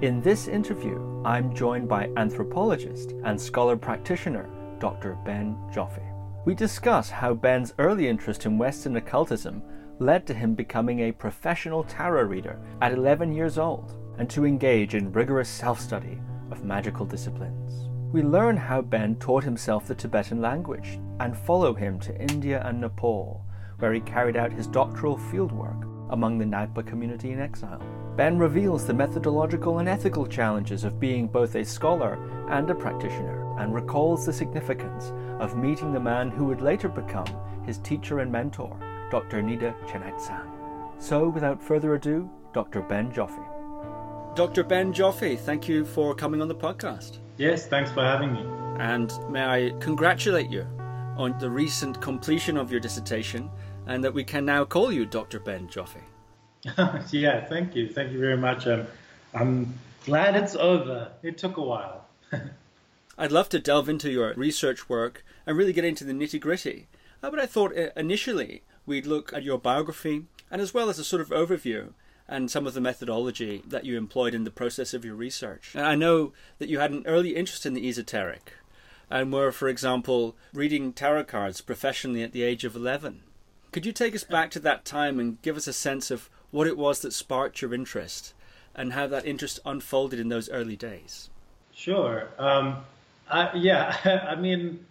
In this interview, I'm joined by anthropologist and scholar practitioner Dr. Ben Joffe. We discuss how Ben's early interest in Western occultism led to him becoming a professional tarot reader at 11 years old and to engage in rigorous self study of magical disciplines. We learn how Ben taught himself the Tibetan language and follow him to India and Nepal, where he carried out his doctoral fieldwork among the Ngakpa community in exile. Ben reveals the methodological and ethical challenges of being both a scholar and a practitioner, and recalls the significance of meeting the man who would later become his teacher and mentor, Dr. Nida Chenagtsang. So, without further ado, Dr. Ben Joffe. Dr. Ben Joffe, thank you for coming on the podcast. Yes, thanks for having me. And may I congratulate you on the recent completion of your dissertation and that we can now call you Dr. Ben Joffe. yeah, thank you. Thank you very much. Um, I'm glad it's over. It took a while. I'd love to delve into your research work and really get into the nitty gritty. Uh, but I thought uh, initially we'd look at your biography and as well as a sort of overview and some of the methodology that you employed in the process of your research. And I know that you had an early interest in the esoteric and were, for example, reading tarot cards professionally at the age of 11. Could you take us back to that time and give us a sense of what it was that sparked your interest and how that interest unfolded in those early days? Sure. Um, I, yeah, I mean,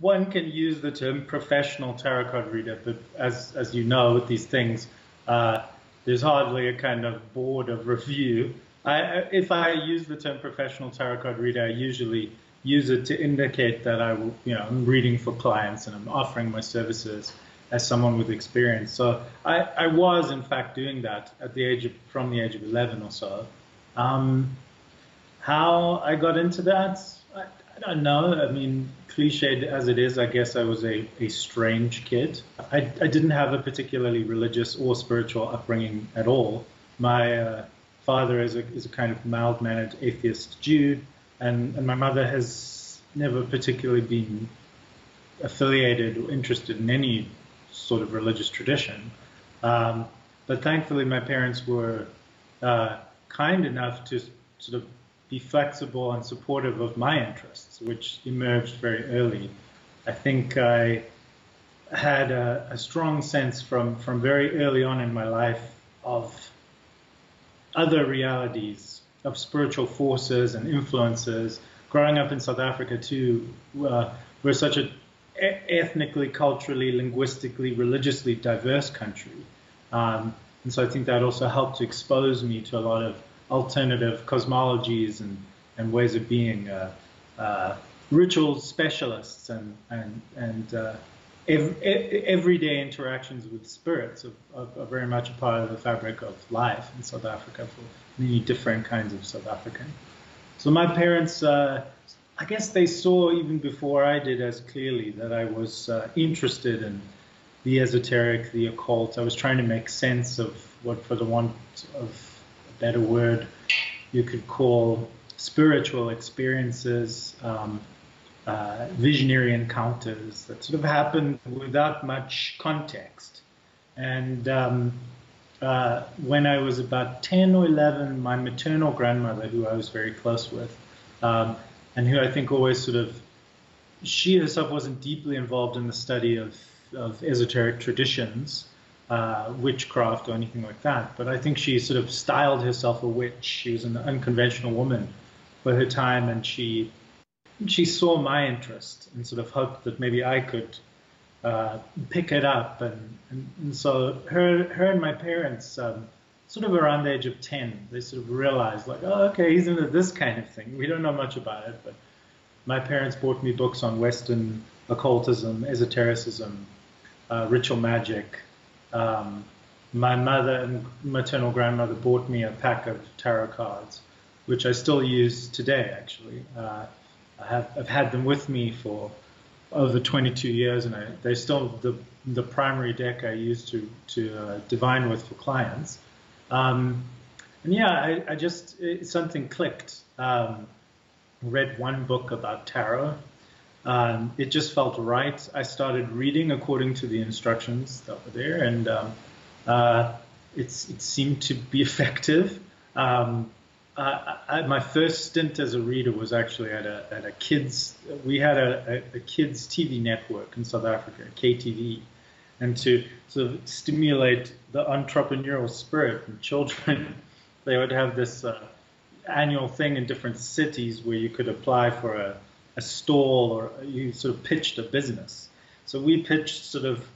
one can use the term professional tarot card reader, but as, as you know, with these things, uh, there's hardly a kind of board of review. I, if I use the term professional tarot card reader, I usually use it to indicate that I, you know, I'm reading for clients and I'm offering my services as someone with experience. So I, I was in fact doing that at the age of from the age of 11 or so. Um, how I got into that, I, I, don't know. I mean, cliched as it is, I guess I was a, a strange kid. I, I didn't have a particularly religious or spiritual upbringing at all. My uh, father is a, is a kind of mild mannered atheist Jew, and, and my mother has never particularly been affiliated or interested in any sort of religious tradition. Um, but thankfully, my parents were uh, kind enough to sort of be flexible and supportive of my interests, which emerged very early. I think I had a, a strong sense from, from very early on in my life of other realities, of spiritual forces and influences. Growing up in South Africa, too, uh, we're such a ethnically, culturally, linguistically, religiously diverse country. Um, and so I think that also helped to expose me to a lot of alternative cosmologies and, and ways of being, uh, uh, ritual specialists and, and, and uh, ev- everyday interactions with spirits are, are, very much a part of the fabric of life in South Africa for many different kinds of South African. So my parents uh, I guess they saw even before I did as clearly that I was uh, interested in the esoteric, the occult. I was trying to make sense of what, for the want of a better word, you could call spiritual experiences, um, uh, visionary encounters that sort of happened without much context. And um, uh, when I was about 10 or 11, my maternal grandmother, who I was very close with, um, and who I think always sort of she herself wasn't deeply involved in the study of, of esoteric traditions, uh, witchcraft or anything like that. But I think she sort of styled herself a witch. She was an unconventional woman for her time, and she she saw my interest and sort of hoped that maybe I could uh, pick it up. And, and, and, so her her and my parents. Um, sort of around the age of 10, they sort of realized, like, oh, okay, he's into this kind of thing. We don't know much about it, but my parents bought me books on Western occultism, esotericism, uh, ritual magic. Um, my mother and maternal grandmother bought me a pack of tarot cards, which I still use today, actually. Uh, I have, I've had them with me for over 22 years, and I, they're still the, the primary deck I use to, to uh, divine with for clients. Um, and yeah, I, I just it, something clicked. Um, read one book about tarot. Um, it just felt right. I started reading according to the instructions that were there, and um, uh, it seemed to be effective. Um, uh, I, my first stint as a reader was actually at a, at a kids. We had a, a, a kids TV network in South Africa, KTV, and to sort of stimulate the entrepreneurial spirit in children, they would have this uh, annual thing in different cities where you could apply for a, a stall or you sort of pitched a business. So we pitched sort of,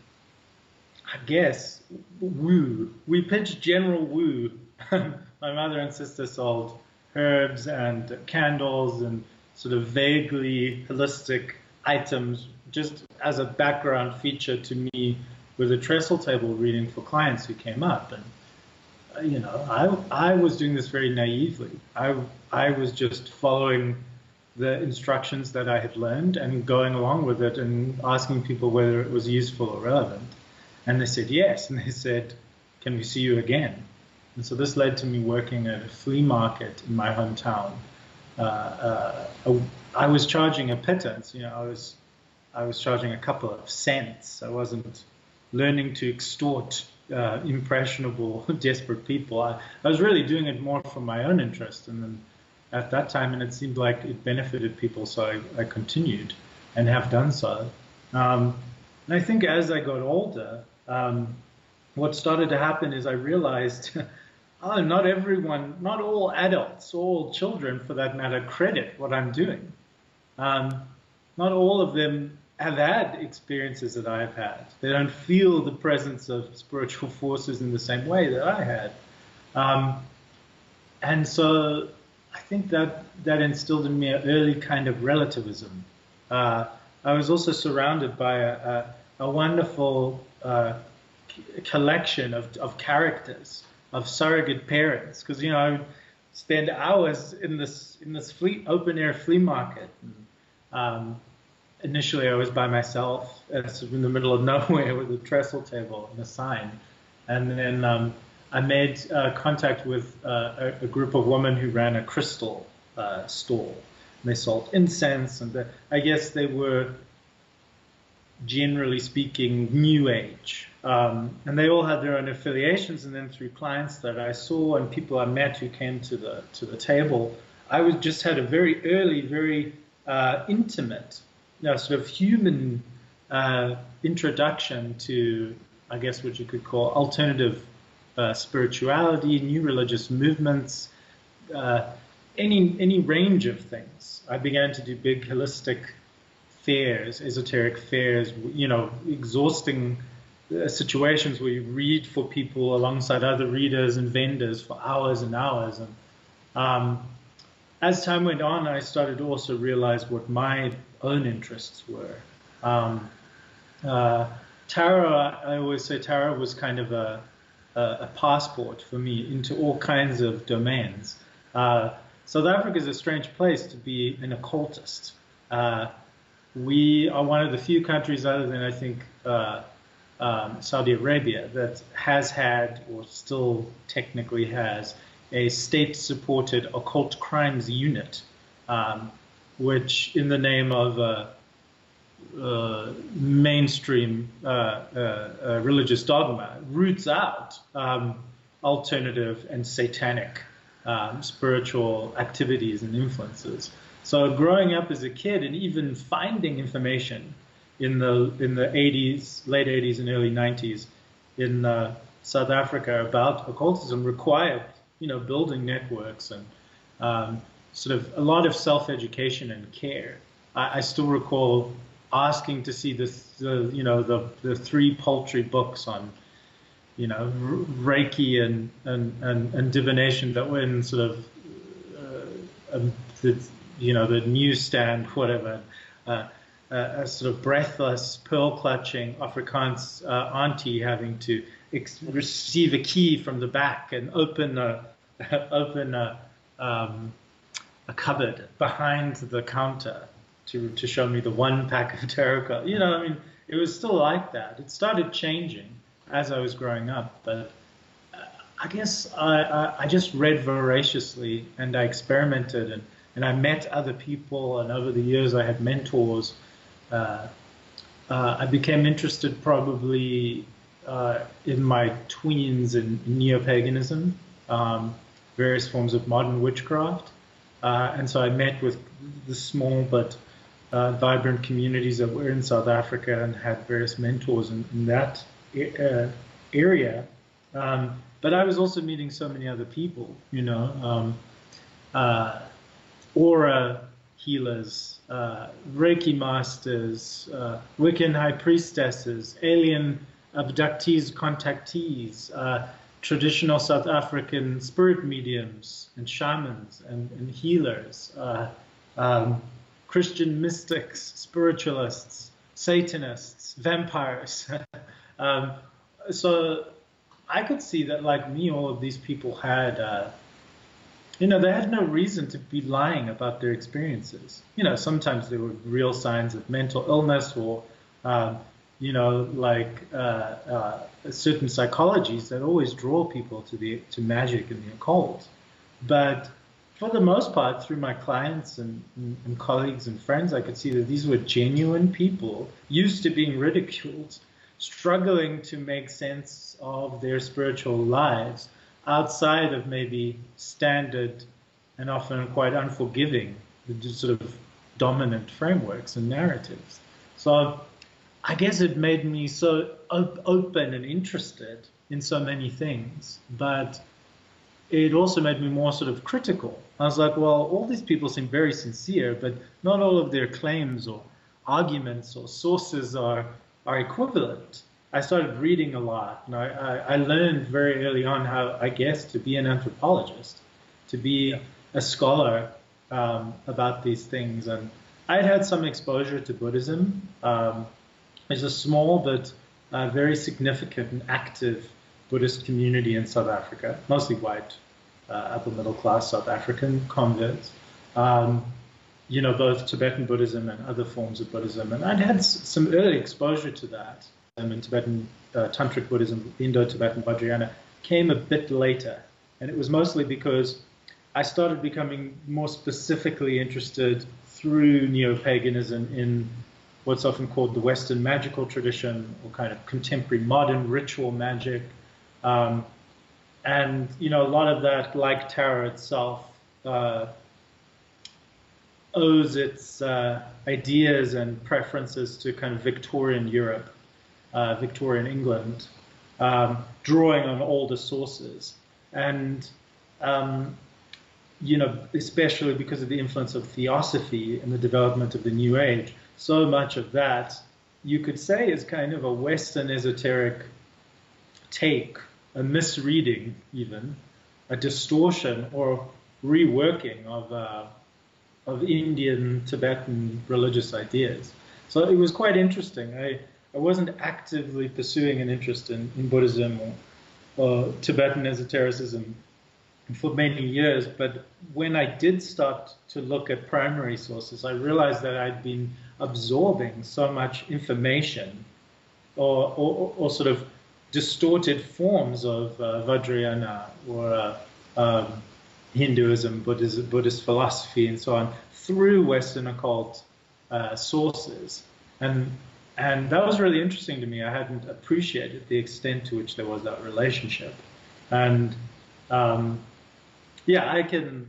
I guess, woo. We pitched general woo. My mother and sister sold herbs and candles and sort of vaguely holistic items just as a background feature to me with a trestle table reading for clients who came up. And, uh, you know, I, I was doing this very naively. I, I was just following the instructions that I had learned and going along with it and asking people whether it was useful or relevant. And they said yes. And they said, Can we see you again? And so this led to me working at a flea market in my hometown. Uh, uh, I was charging a pittance, you know, I was, I was charging a couple of cents. I wasn't learning to extort uh, impressionable, desperate people. I, I, was really doing it more for my own interest, and then at that time, and it seemed like it benefited people, so I, I continued and have done so. Um, and I think as I got older, um, what started to happen is I realized, oh, not everyone, not all adults, all children for that matter, credit what I'm doing. Um, not all of them have had experiences that I've had. They don't feel the presence of spiritual forces in the same way that I had. Um, and so I think that that instilled in me an early kind of relativism. Uh, I was also surrounded by a, a, a wonderful uh, collection of, of characters, of surrogate parents, because you know I would spend hours in this in this flea, open air flea market. Um, initially I was by myself in the middle of nowhere with a trestle table and a sign. And then um, I made uh, contact with uh, a, a, group of women who ran a crystal uh, stall. And they sold incense, and the, I guess they were, generally speaking, new age. Um, and they all had their own affiliations. And then through clients that I saw and people I met who came to the to the table, I was just had a very early, very uh, intimate you know, sort of human uh, introduction to, I guess, what you could call alternative uh, spirituality, new religious movements, uh, any any range of things. I began to do big holistic fairs, esoteric fairs, you know, exhausting uh, situations where you read for people alongside other readers and vendors for hours and hours. And um, as time went on, I started to also realize what my own interests were. Um, uh, tarot, I always say tarot was kind of a, a, a passport for me into all kinds of domains. Uh, South Africa is a strange place to be an occultist. Uh, we are one of the few countries, other than I think uh, um, Saudi Arabia, that has had, or still technically has, a state-supported occult crimes unit. Um, which, in the name of uh, uh, mainstream uh, uh, uh, religious dogma, roots out um, alternative and satanic um, spiritual activities and influences. So, growing up as a kid and even finding information in the in the 80s, late 80s and early 90s in uh, South Africa about occultism required, you know, building networks and um, sort of a lot of self-education and care. I, I still recall asking to see the, the you know the the three paltry books on you know Reiki and and and, and divination that were in sort of uh, the you know the newsstand whatever. Uh, a sort of breathless, pearl clutching Afrikaans uh, auntie having to ex- receive a key from the back and open a open a um, a cupboard behind the counter to to show me the one pack of tarot cards. You know, I mean, it was still like that. It started changing as I was growing up, but uh, I guess I, I, I just read voraciously and I experimented and, and I met other people and over the years I had mentors. Uh, uh, I became interested probably uh, in my tweens in neo-paganism. Um, various forms of modern witchcraft. Uh, and so I met with the small but uh, vibrant communities that were in South Africa and had various mentors in, in that uh, area. Um, but I was also meeting so many other people, you know, um, uh, aura healers, uh, Reiki masters, uh, Wiccan high priestesses, alien abductees, contactees, traditional South African spirit mediums and shamans and, and healers, uh, um, Christian mystics, spiritualists, Satanists, vampires. um, so I could see that, like me, all of these people had, uh, you know, they had no reason to be lying about their experiences. You know, sometimes there were real signs of mental illness or, um, you know, like uh, uh, certain psychologies that always draw people to the to magic and the occult. But for the most part, through my clients and, and, colleagues and friends, I could see that these were genuine people used to being ridiculed struggling to make sense of their spiritual lives outside of maybe standard and often quite unforgiving, sort of dominant frameworks and narratives. So I guess it made me so op- open and interested in so many things, but it also made me more sort of critical. I was like, well, all these people seem very sincere, but not all of their claims or arguments or sources are are equivalent. I started reading a lot, and I, I, I, learned very early on how, I guess, to be an anthropologist, to be a scholar um, about these things. And I had had some exposure to Buddhism. Um, there's a small but uh, very significant and active Buddhist community in South Africa, mostly white, uh, upper middle class South African converts. Um, you know, both Tibetan Buddhism and other forms of Buddhism. And I'd had some early exposure to that. Um, and Tibetan uh, Tantric Buddhism, Indo-Tibetan Vajrayana, came a bit later. And it was mostly because I started becoming more specifically interested through neo-paganism in what's often called the Western magical tradition or kind of contemporary modern ritual magic. Um, and, you know, a lot of that, like tarot itself, uh, owes its uh, ideas and preferences to kind of Victorian Europe, uh, Victorian England, um, drawing on older sources. And, um, you know, especially because of the influence of theosophy and the development of the New Age, so much of that you could say is kind of a Western esoteric take, a misreading even, a distortion or reworking of uh, of Indian Tibetan religious ideas. So it was quite interesting. I, I wasn't actively pursuing an interest in, in Buddhism or, or Tibetan esotericism for many years, but when I did start to look at primary sources, I realized that I'd been absorbing so much information or, or, or sort of distorted forms of uh, Vajrayana or uh, um, Hinduism, Buddhism, Buddhist philosophy, and so on through Western occult uh, sources. And and that was really interesting to me. I hadn't appreciated the extent to which there was that relationship. And um, yeah, I can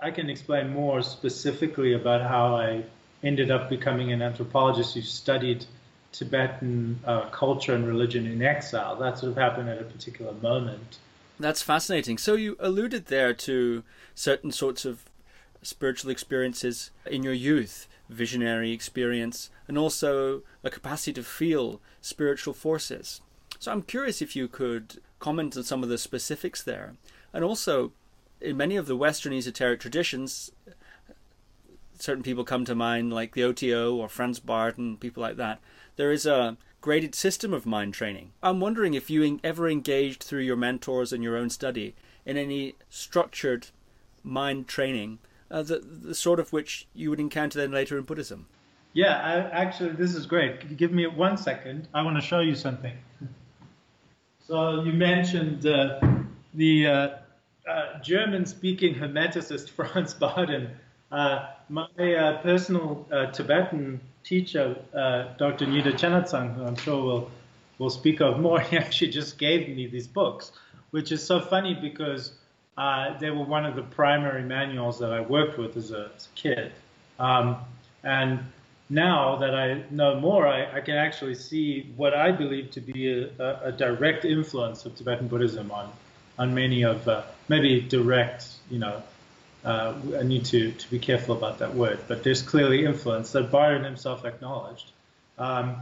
I can explain more specifically about how I ended up becoming an anthropologist who studied Tibetan uh, culture and religion in exile. That sort of happened at a particular moment. That's fascinating. So you alluded there to certain sorts of spiritual experiences in your youth, visionary experience, and also a capacity to feel spiritual forces. So I'm curious if you could comment on some of the specifics there. And also, in many of the Western esoteric traditions, certain people come to mind, like the OTO or Franz Bardon, people like that. There is a graded system of mind training. I'm wondering if you ever engaged through your mentors and your own study in any structured mind training, uh, the, the sort of which you would encounter then later in Buddhism. Yeah, I, actually, this is great. Give me one second. I want to show you something. So you mentioned uh, the uh, uh German-speaking Hermeticist Franz Bardon. Uh, my uh, personal Tibetan teacher, uh, Dr. Nida Chenagtsang, who I'm sure will will speak of more, he actually just gave me these books, which is so funny because uh, they were one of the primary manuals that I worked with as a, as a kid. Um, and now that I know more, I, I, can actually see what I believe to be a, a direct influence of Tibetan Buddhism on, on many of, uh, maybe direct, you know, uh, I need to, to be careful about that word, but there's clearly influence that Bardon himself acknowledged. Um,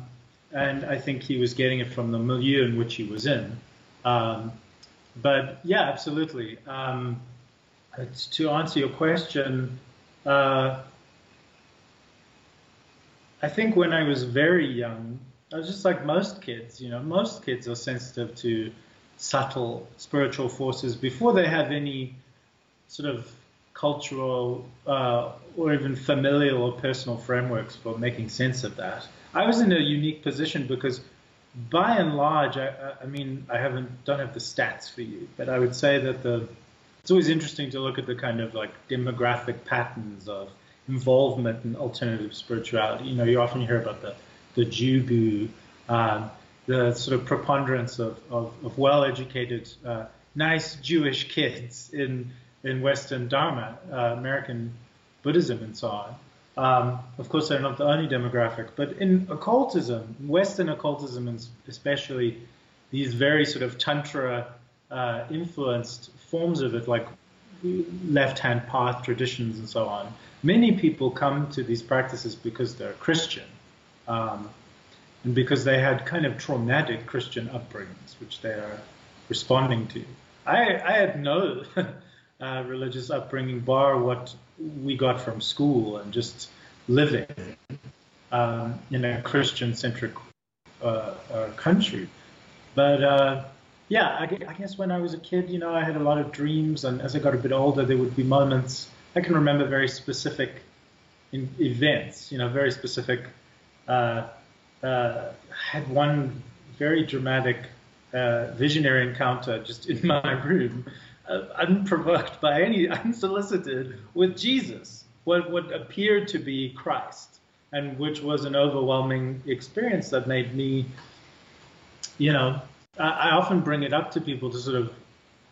and I think he was getting it from the milieu in which he was in. Um, but yeah, absolutely. Um, to answer your question, uh, I think when I was very young, I was just like most kids. You know, most kids are sensitive to subtle spiritual forces before they have any sort of cultural uh, or even familial or personal frameworks for making sense of that. I was in a unique position because, by and large, I, I mean, I haven't don't have the stats for you, but I would say that the it's always interesting to look at the kind of like demographic patterns of involvement in alternative spirituality. You know, you often hear about the the Jubu, um, the sort of preponderance of, of, of well-educated, uh, nice Jewish kids in in Western Dharma, uh, American Buddhism, and so on. Um, of course, they're not the only demographic, but in occultism, Western occultism, and especially these very sort of tantra uh, influenced forms of it, like left-hand path traditions and so on. Many people come to these practices because they're Christian, um, and because they had kind of traumatic Christian upbringings, which they are responding to. I, I had no uh, religious upbringing, bar what we got from school and just living um, in a Christian-centric uh, uh, country. But uh, yeah, I, I, guess when I was a kid, you know, I had a lot of dreams, and as I got a bit older, there would be moments. I can remember very specific events, you know, very specific. Uh, uh, had one very dramatic visionary encounter just in my room uh, unprovoked by any unsolicited with Jesus, what what appeared to be Christ, and which was an overwhelming experience that made me, you know, I, I often bring it up to people to sort of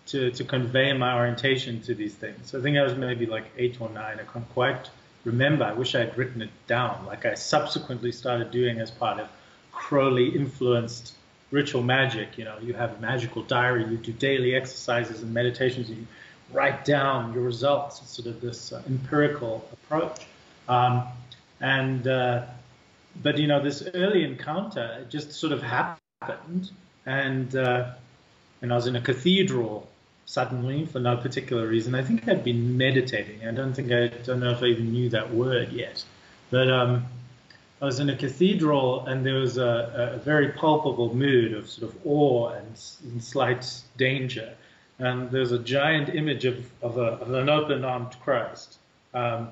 to, to convey my orientation to these things. So I think I was maybe like eight or nine. I can't quite remember. I wish I had written it down, like I subsequently started doing as part of Crowley influenced ritual magic. You know, you have a magical diary, you do daily exercises and meditations, you write down your results. It's sort of this uh, empirical approach. Um, and uh, but you know, this early encounter it just sort of happened, and uh, and I was in a cathedral suddenly for no particular reason. I think I'd been meditating. I don't think I don't know if I even knew that word yet, but um, I was in a cathedral and there was a, a very palpable mood of sort of awe and, and slight danger. And there's a giant image of, of, a, of an open armed Christ um,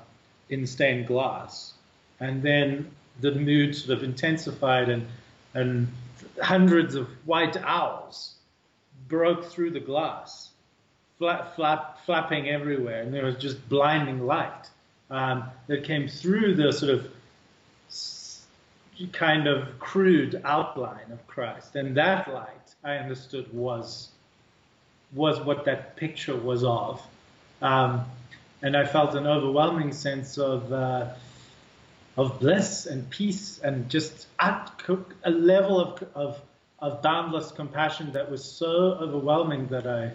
in stained glass. And then the mood sort of intensified and, and hundreds of white owls broke through the glass, flap, flap, flapping everywhere. And there was just blinding light um, that came through the sort of kind of crude outline of Christ. And that light, I understood, was was what that picture was of. Um, and I felt an overwhelming sense of uh, of bliss and peace and just a level of, of of boundless compassion that was so overwhelming that I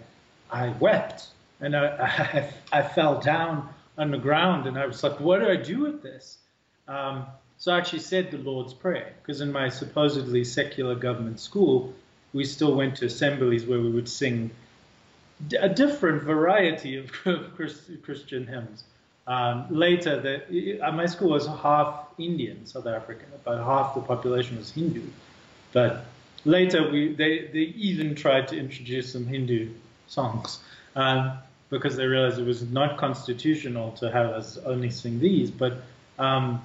I wept and I, I, I fell down on the ground and I was like, what do I do with this? Um, so I actually said the Lord's Prayer because in my supposedly secular government school, we still went to assemblies where we would sing a different variety of Christian hymns. Um, later, the, uh, my school was half Indian, South African. About half the population was Hindu. But later, we, they, they even tried to introduce some Hindu songs um, because they realized it was not constitutional to have us only sing these. But um,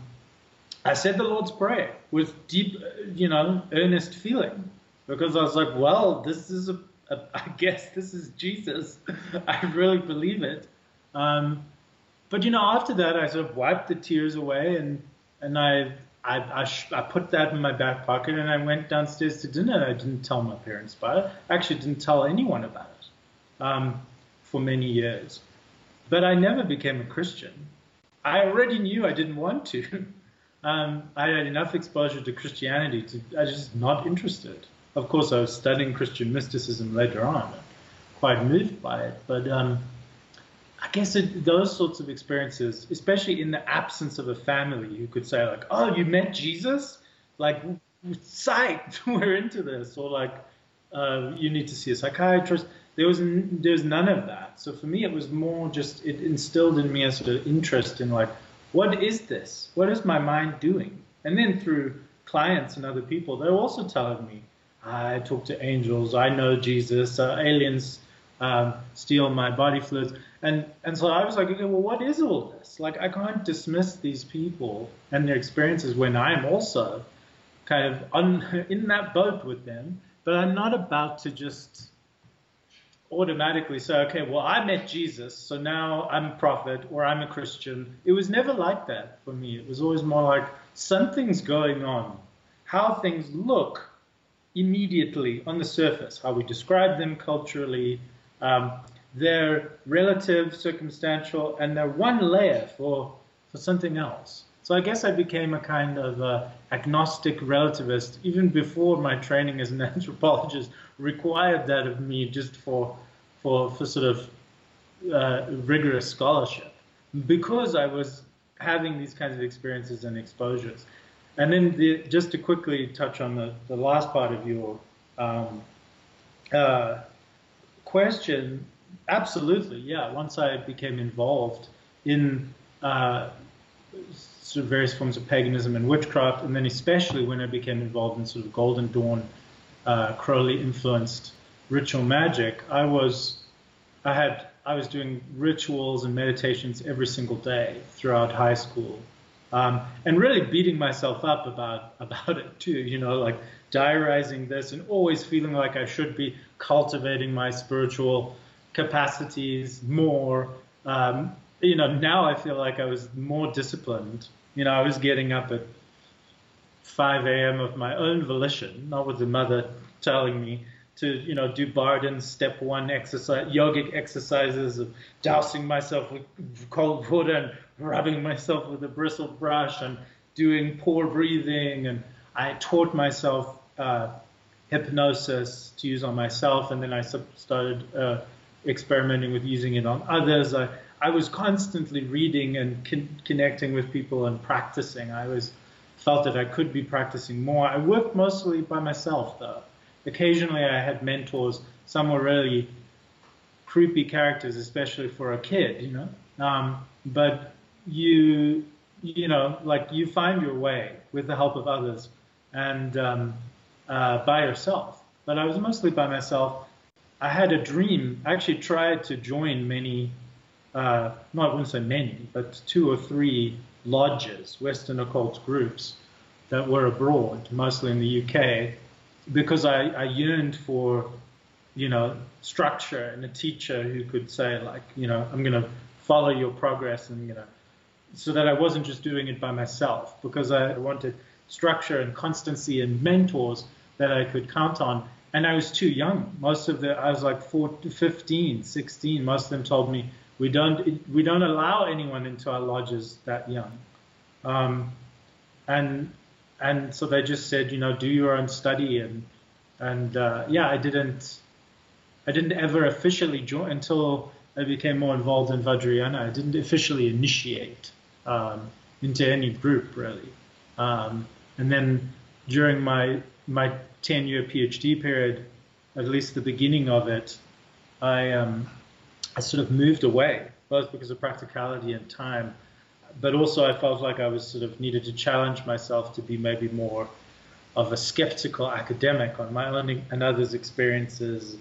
I said the Lord's Prayer with deep, you know, earnest feeling because I was like, well, this is a, a I guess this is Jesus. I really believe it. Um, but you know, after that, I sort of wiped the tears away and and I I, I, sh- I, put that in my back pocket and I went downstairs to dinner. I didn't tell my parents about it. I actually didn't tell anyone about it. Um, for many years. But I never became a Christian. I already knew I didn't want to. Um, I had enough exposure to Christianity to I was just not interested. Of course, I was studying Christian mysticism later on, quite moved by it. But um, I guess it, those sorts of experiences, especially in the absence of a family who could say like, "Oh, you met Jesus," like, psyched, we're into this, or like, uh, you need to see a psychiatrist. There was n- there was none of that. So for me, it was more just it instilled in me a sort of interest in like, what is this? What is my mind doing? And then through clients and other people, they're also telling me, I talk to angels, I know Jesus, uh, aliens um, steal my body fluids. And, and so I was like, okay, well, what is all this? Like, I can't dismiss these people and their experiences when I'm also kind of on, in that boat with them, but I'm not about to just automatically say, okay, well, I met Jesus, so now I'm a prophet or I'm a Christian. It was never like that for me. It was always more like something's going on. How things look immediately on the surface, how we describe them culturally, um, they're relative, circumstantial, and they're one layer for, for something else. So I guess I became a kind of uh, agnostic relativist even before my training as an anthropologist required that of me just for for for sort of uh, rigorous scholarship because I was having these kinds of experiences and exposures. And then the, just to quickly touch on the, the last part of your um, uh, question, absolutely, yeah. Once I became involved in uh, sort of various forms of paganism and witchcraft, and then especially when I became involved in sort of Golden Dawn, uh, Crowley influenced ritual magic, I was, I had, I was doing rituals and meditations every single day throughout high school, um, and really beating myself up about about it too. You know, like diarizing this and always feeling like I should be cultivating my spiritual capacities more. Um, you know, now I feel like I was more disciplined you know, I was getting up at 5 a.m. of my own volition, not with the mother telling me to, you know, do Bardon step one exercise, yogic exercises of dousing myself with cold water and rubbing myself with a bristle brush and doing pore breathing. And I taught myself uh, hypnosis to use on myself, and then I started uh, experimenting with using it on others. I, I was constantly reading and con- connecting with people and practicing. I was felt that I could be practicing more. I worked mostly by myself though. Occasionally I had mentors. Some were really creepy characters, especially for a kid, you know. Um, but you, you know, like you find your way with the help of others and um, uh, by yourself. But I was mostly by myself. I had a dream. I actually tried to join many uh, not wouldn't say many, but two or three lodges, Western occult groups that were abroad, mostly in the UK, because I, I yearned for, you know, structure and a teacher who could say like, you know, I'm going to follow your progress and, you know, so that I wasn't just doing it by myself because I wanted structure and constancy and mentors that I could count on. And I was too young. Most of the, I was like 14, 15, 16. Most of them told me, we don't we don't allow anyone into our lodges that young, um, and and so they just said, you know, do your own study. And and uh, yeah, I didn't I didn't ever officially join until I became more involved in Vajrayana. I didn't officially initiate um, into any group really, um, and then during my my 10 year PhD period, at least the beginning of it, I um, I sort of moved away, both because of practicality and time, but also I felt like I was sort of needed to challenge myself to be maybe more of a skeptical academic on my own and others' experiences,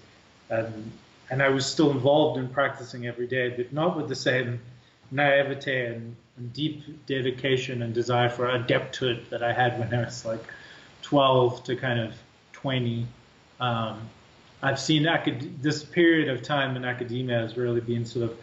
and and I was still involved in practicing every day, but not with the same naivete and, and deep dedication and desire for adepthood that I had when I was like 12 to kind of 20. Um, I've seen acad- this period of time in academia has really been sort of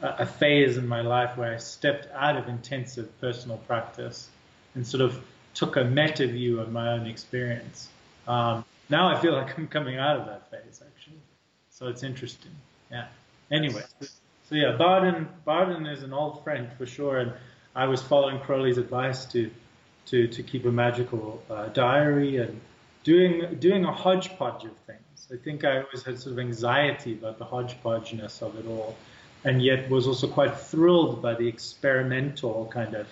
a, a phase in my life where I stepped out of intensive personal practice and sort of took a meta view of my own experience. Um, now I feel like I'm coming out of that phase actually, so it's interesting. Yeah. anyway, so yeah, Bardon Bardon is an old friend for sure, and I was following Crowley's advice to to to keep a magical uh, diary and doing doing a hodgepodge of things. I think I always had sort of anxiety about the hodgepodgeness of it all, and yet was also quite thrilled by the experimental kind of.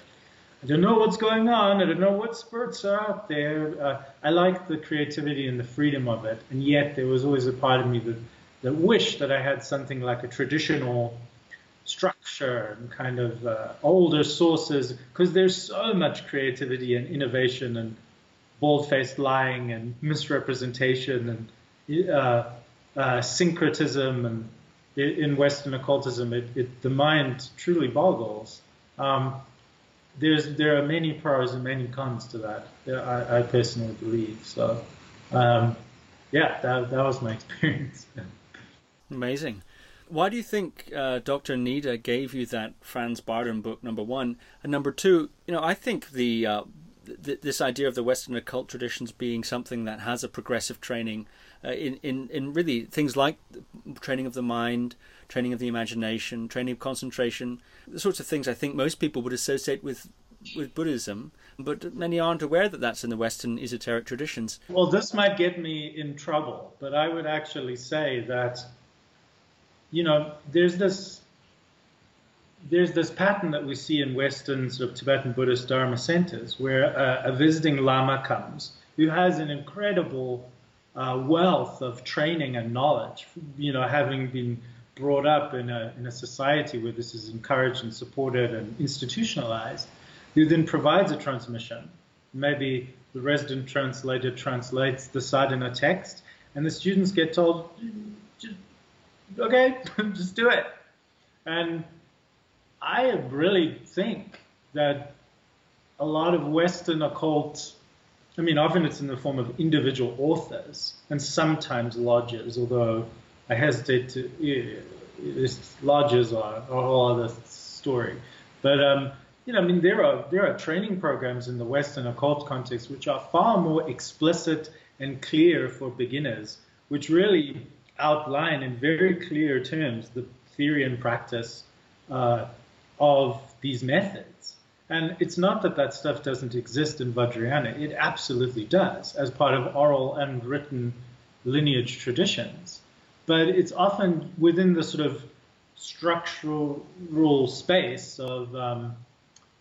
I don't know what's going on. I don't know what spurts are out there. Uh, I like the creativity and the freedom of it, and yet there was always a part of me that that wished that I had something like a traditional structure and kind of uh, older sources because there's so much creativity and innovation and bald-faced lying and misrepresentation and uh, uh, syncretism and in Western occultism, it, it, the mind truly boggles. Um, there's there are many pros and many cons to that. I, I personally believe so. Um, yeah, that that was my experience. Amazing. Why do you think uh, Dr. Nida gave you that Franz Bardon book, number one? And number two, you know, I think the, uh, th- this idea of the Western occult traditions being something that has a progressive training uh, in, in, in really things like training of the mind, training of the imagination, training of concentration, the sorts of things I think most people would associate with with Buddhism, but many aren't aware that that's in the Western esoteric traditions. Well, this might get me in trouble, but I would actually say that you know, there's this there's this pattern that we see in Western sort of Tibetan Buddhist Dharma centers where a, a visiting Lama comes who has an incredible uh, wealth of training and knowledge, you know, having been brought up in a, in a society where this is encouraged and supported and institutionalized, who then provides a transmission. Maybe the resident translator translates the sadhana text, and the students get told, okay, just do it. And I really think that a lot of Western occult, I mean, often it's in the form of individual authors and sometimes lodges, although I hesitate to, yeah, lodges are a whole other story. But, um, you know, I mean, there are, there are training programs in the Western occult context which are far more explicit and clear for beginners, which really outline in very clear terms the theory and practice uh, of these methods. And it's not that that stuff doesn't exist in Vajrayana. It absolutely does, as part of oral and written lineage traditions. But it's often within the sort of structural space of um,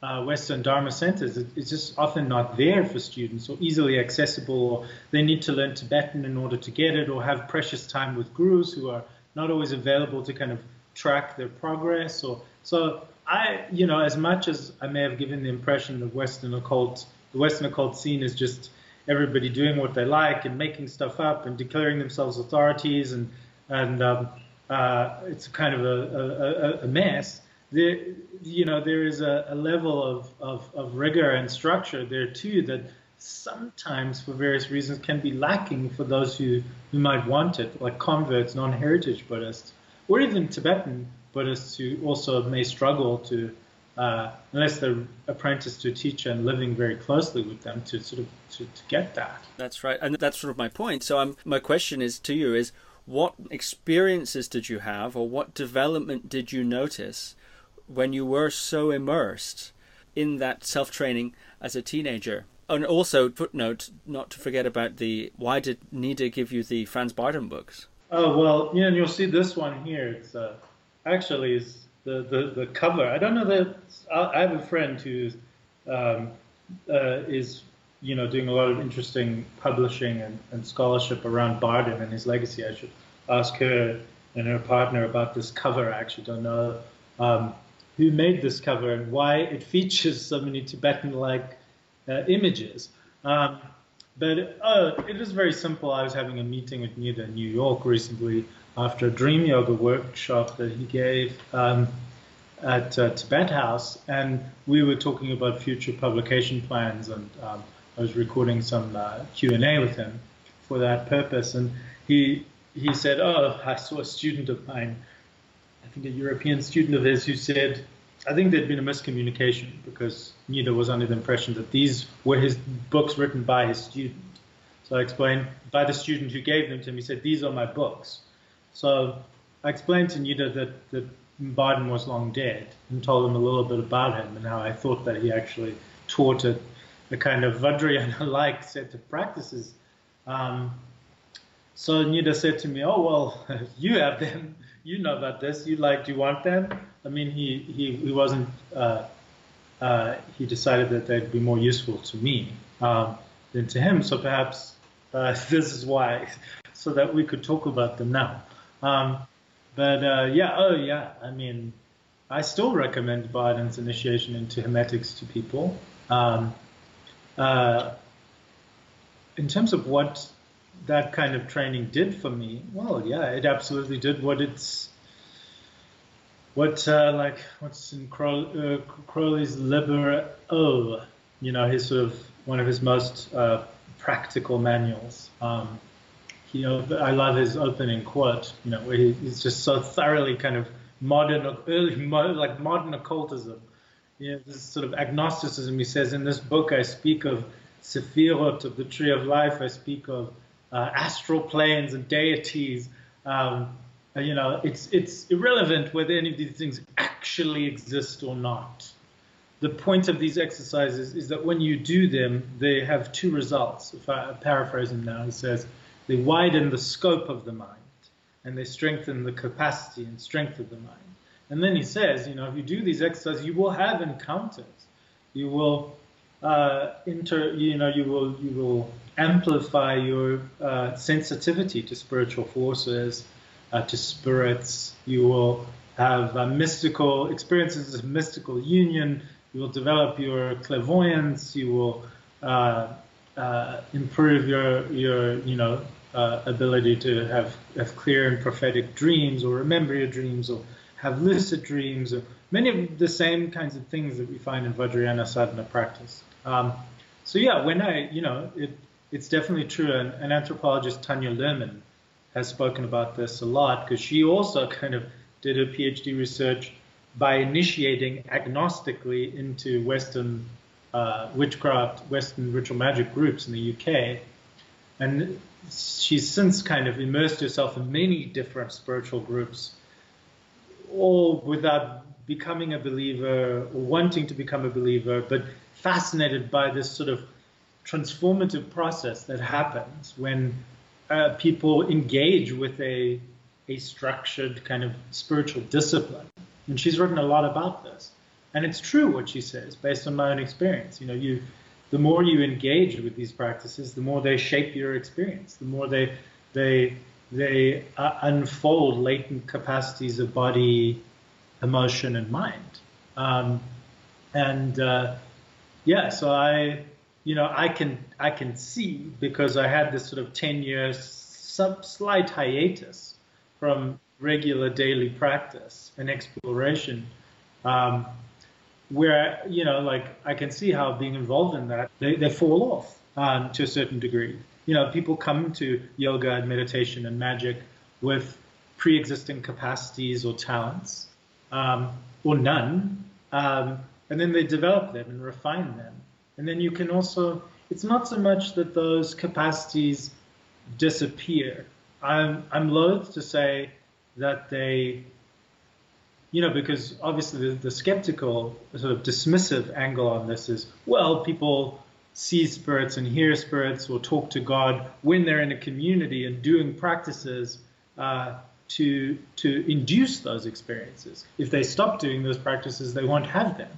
uh, Western Dharma centers. It, it's just often not there for students or easily accessible, or they need to learn Tibetan in order to get it, or have precious time with gurus who are not always available to kind of track their progress. Or so I, you know, as much as I may have given the impression that Western occult, the Western occult scene is just everybody doing what they like and making stuff up and declaring themselves authorities and and um, uh, it's kind of a, a, a mess there, you know, there is a, a level of, of, of, rigor and structure there too that sometimes, for various reasons, can be lacking for those who, who might want it, like converts, non-heritage Buddhists, or even Tibetan Buddhists who also may struggle to, uh, unless they're apprenticed to a teacher and living very closely with them, to sort of to, to get that. That's right, and that's sort of my point. So, I'm, my question is to you is. What experiences did you have, or what development did you notice when you were so immersed in that self training as a teenager. And also, footnote, not to forget about the why did Nida give you the Franz Bardon books? Oh well, yeah, and you'll see this one here. It's uh, actually is the, the the cover. I don't know that I have a friend who um, uh, is you know doing a lot of interesting publishing and, and scholarship around Bardon and his legacy. I should ask her and her partner about this cover. I actually don't know. Um, who made this cover and why it features so many Tibetan-like uh, images. Um, but uh, it is very simple. I was having a meeting with Nida in New York recently after a dream yoga workshop that he gave um, at uh, Tibet House, and we were talking about future publication plans, and um, I was recording some uh, Q and A with him for that purpose. And he he said, "Oh, I saw a student of mine I think a European student of his who said, I think there'd been a miscommunication because Nida was under the impression that these were his books written by his student. So I explained by the student who gave them to him. He said, "These are my books." So I explained to Nida that, that Bardon was long dead and told him a little bit about him and how I thought that he actually taught a, a kind of Vajrayana-like set of practices. Um, so Nida said to me, "Oh well, you have them. You know about this. You like? Do you want them?" I mean, he he, he wasn't. Uh, uh, he decided that they'd be more useful to me um, than to him. So perhaps uh, this is why, so that we could talk about them now. Um, but uh, yeah, oh yeah, I mean, I still recommend Bardon's initiation into Hermetics to people. Um, uh, in terms of what that kind of training did for me, well, yeah, it absolutely did what it's what uh, like what's in uh, Crowley's Liber O, you know, his sort of one of his most uh, practical manuals. Um, know, I love his opening quote, you know, where he's just so thoroughly kind of modern, early, like modern occultism. You know, this sort of agnosticism. He says, in this book, I speak of Sephirot, of the tree of life. I speak of uh, astral planes and deities. Um, you know, it's it's irrelevant whether any of these things actually exist or not. The point of these exercises is that when you do them, they have two results. If I paraphrase him now, he says, they widen the scope of the mind and they strengthen the capacity and strength of the mind. And then he says, you know, if you do these exercises, you will have encounters. You will uh, inter, you know, you will you will amplify your uh, sensitivity to spiritual forces, uh, to spirits. You will have uh, mystical experiences of mystical union. You will develop your clairvoyance. You will uh, uh, improve your your you know uh, ability to have, have clear and prophetic dreams or remember your dreams or have lucid dreams or many of the same kinds of things that we find in Vajrayana sadhana practice. Um, so yeah, when I, you know, it, it's definitely true. And an anthropologist, Tanya Luhrmann, has spoken about this a lot because she also kind of did her PhD research by initiating agnostically into Western uh, witchcraft, Western ritual magic groups in the UK. And she's since kind of immersed herself in many different spiritual groups, all without becoming a believer or wanting to become a believer, but fascinated by this sort of transformative process that happens when uh, people engage with a, a structured kind of spiritual discipline. And she's written a lot about this. And it's true what she says based on my own experience. You know, you the more you engage with these practices, the more they shape your experience, the more they they they uh, unfold latent capacities of body, emotion, and mind. Um, and uh, yeah, so I, you know, I can I can see because I had this sort of ten years sub slight hiatus from regular daily practice and exploration. Um, where you know like I can see how being involved in that they, they fall off um, to a certain degree. You know, people come to yoga and meditation and magic with pre-existing capacities or talents um, or none, um, and then they develop them and refine them. And then you can also it's not so much that those capacities disappear. I'm I'm loath to say that they you know, because obviously the, the skeptical, sort of dismissive angle on this is, well, people see spirits and hear spirits or talk to God when they're in a community and doing practices uh, to to induce those experiences. If they stop doing those practices, they won't have them.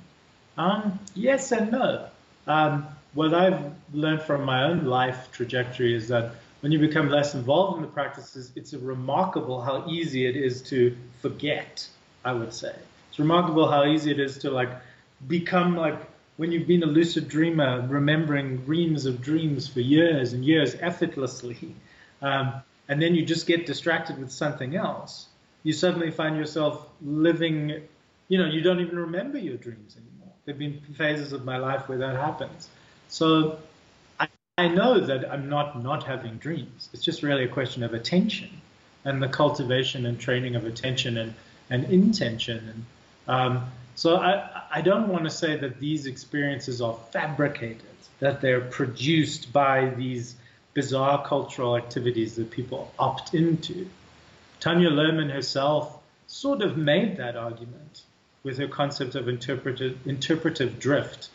Um, yes and no. Um, what I've learned from my own life trajectory is that when you become less involved in the practices, it's remarkable how easy it is to forget I would say. It's remarkable how easy it is to like become like when you've been a lucid dreamer, remembering reams of dreams for years and years effortlessly, um, and then you just get distracted with something else. You suddenly find yourself living, you know, you don't even remember your dreams anymore. There've been phases of my life where that happens. So I, I know that I'm not not having dreams. It's just really a question of attention and the cultivation and training of attention and and intention. Um, so I, I don't want to say that these experiences are fabricated, that they're produced by these bizarre cultural activities that people opt into. Tanya Luhrmann herself sort of made that argument with her concept of interpretive, interpretive drift,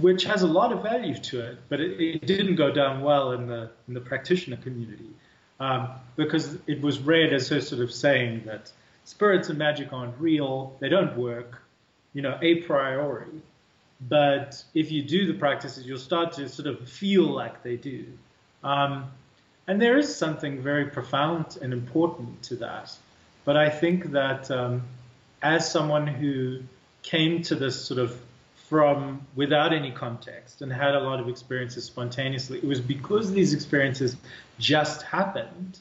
which has a lot of value to it, but it, it didn't go down well in the, in the practitioner community um, because it was read as her sort of saying that spirits and magic aren't real, they don't work, you know, a priori. But if you do the practices, you'll start to sort of feel like they do. Um, and there is something very profound and important to that. But I think that um, as someone who came to this sort of from without any context and had a lot of experiences spontaneously, it was because these experiences just happened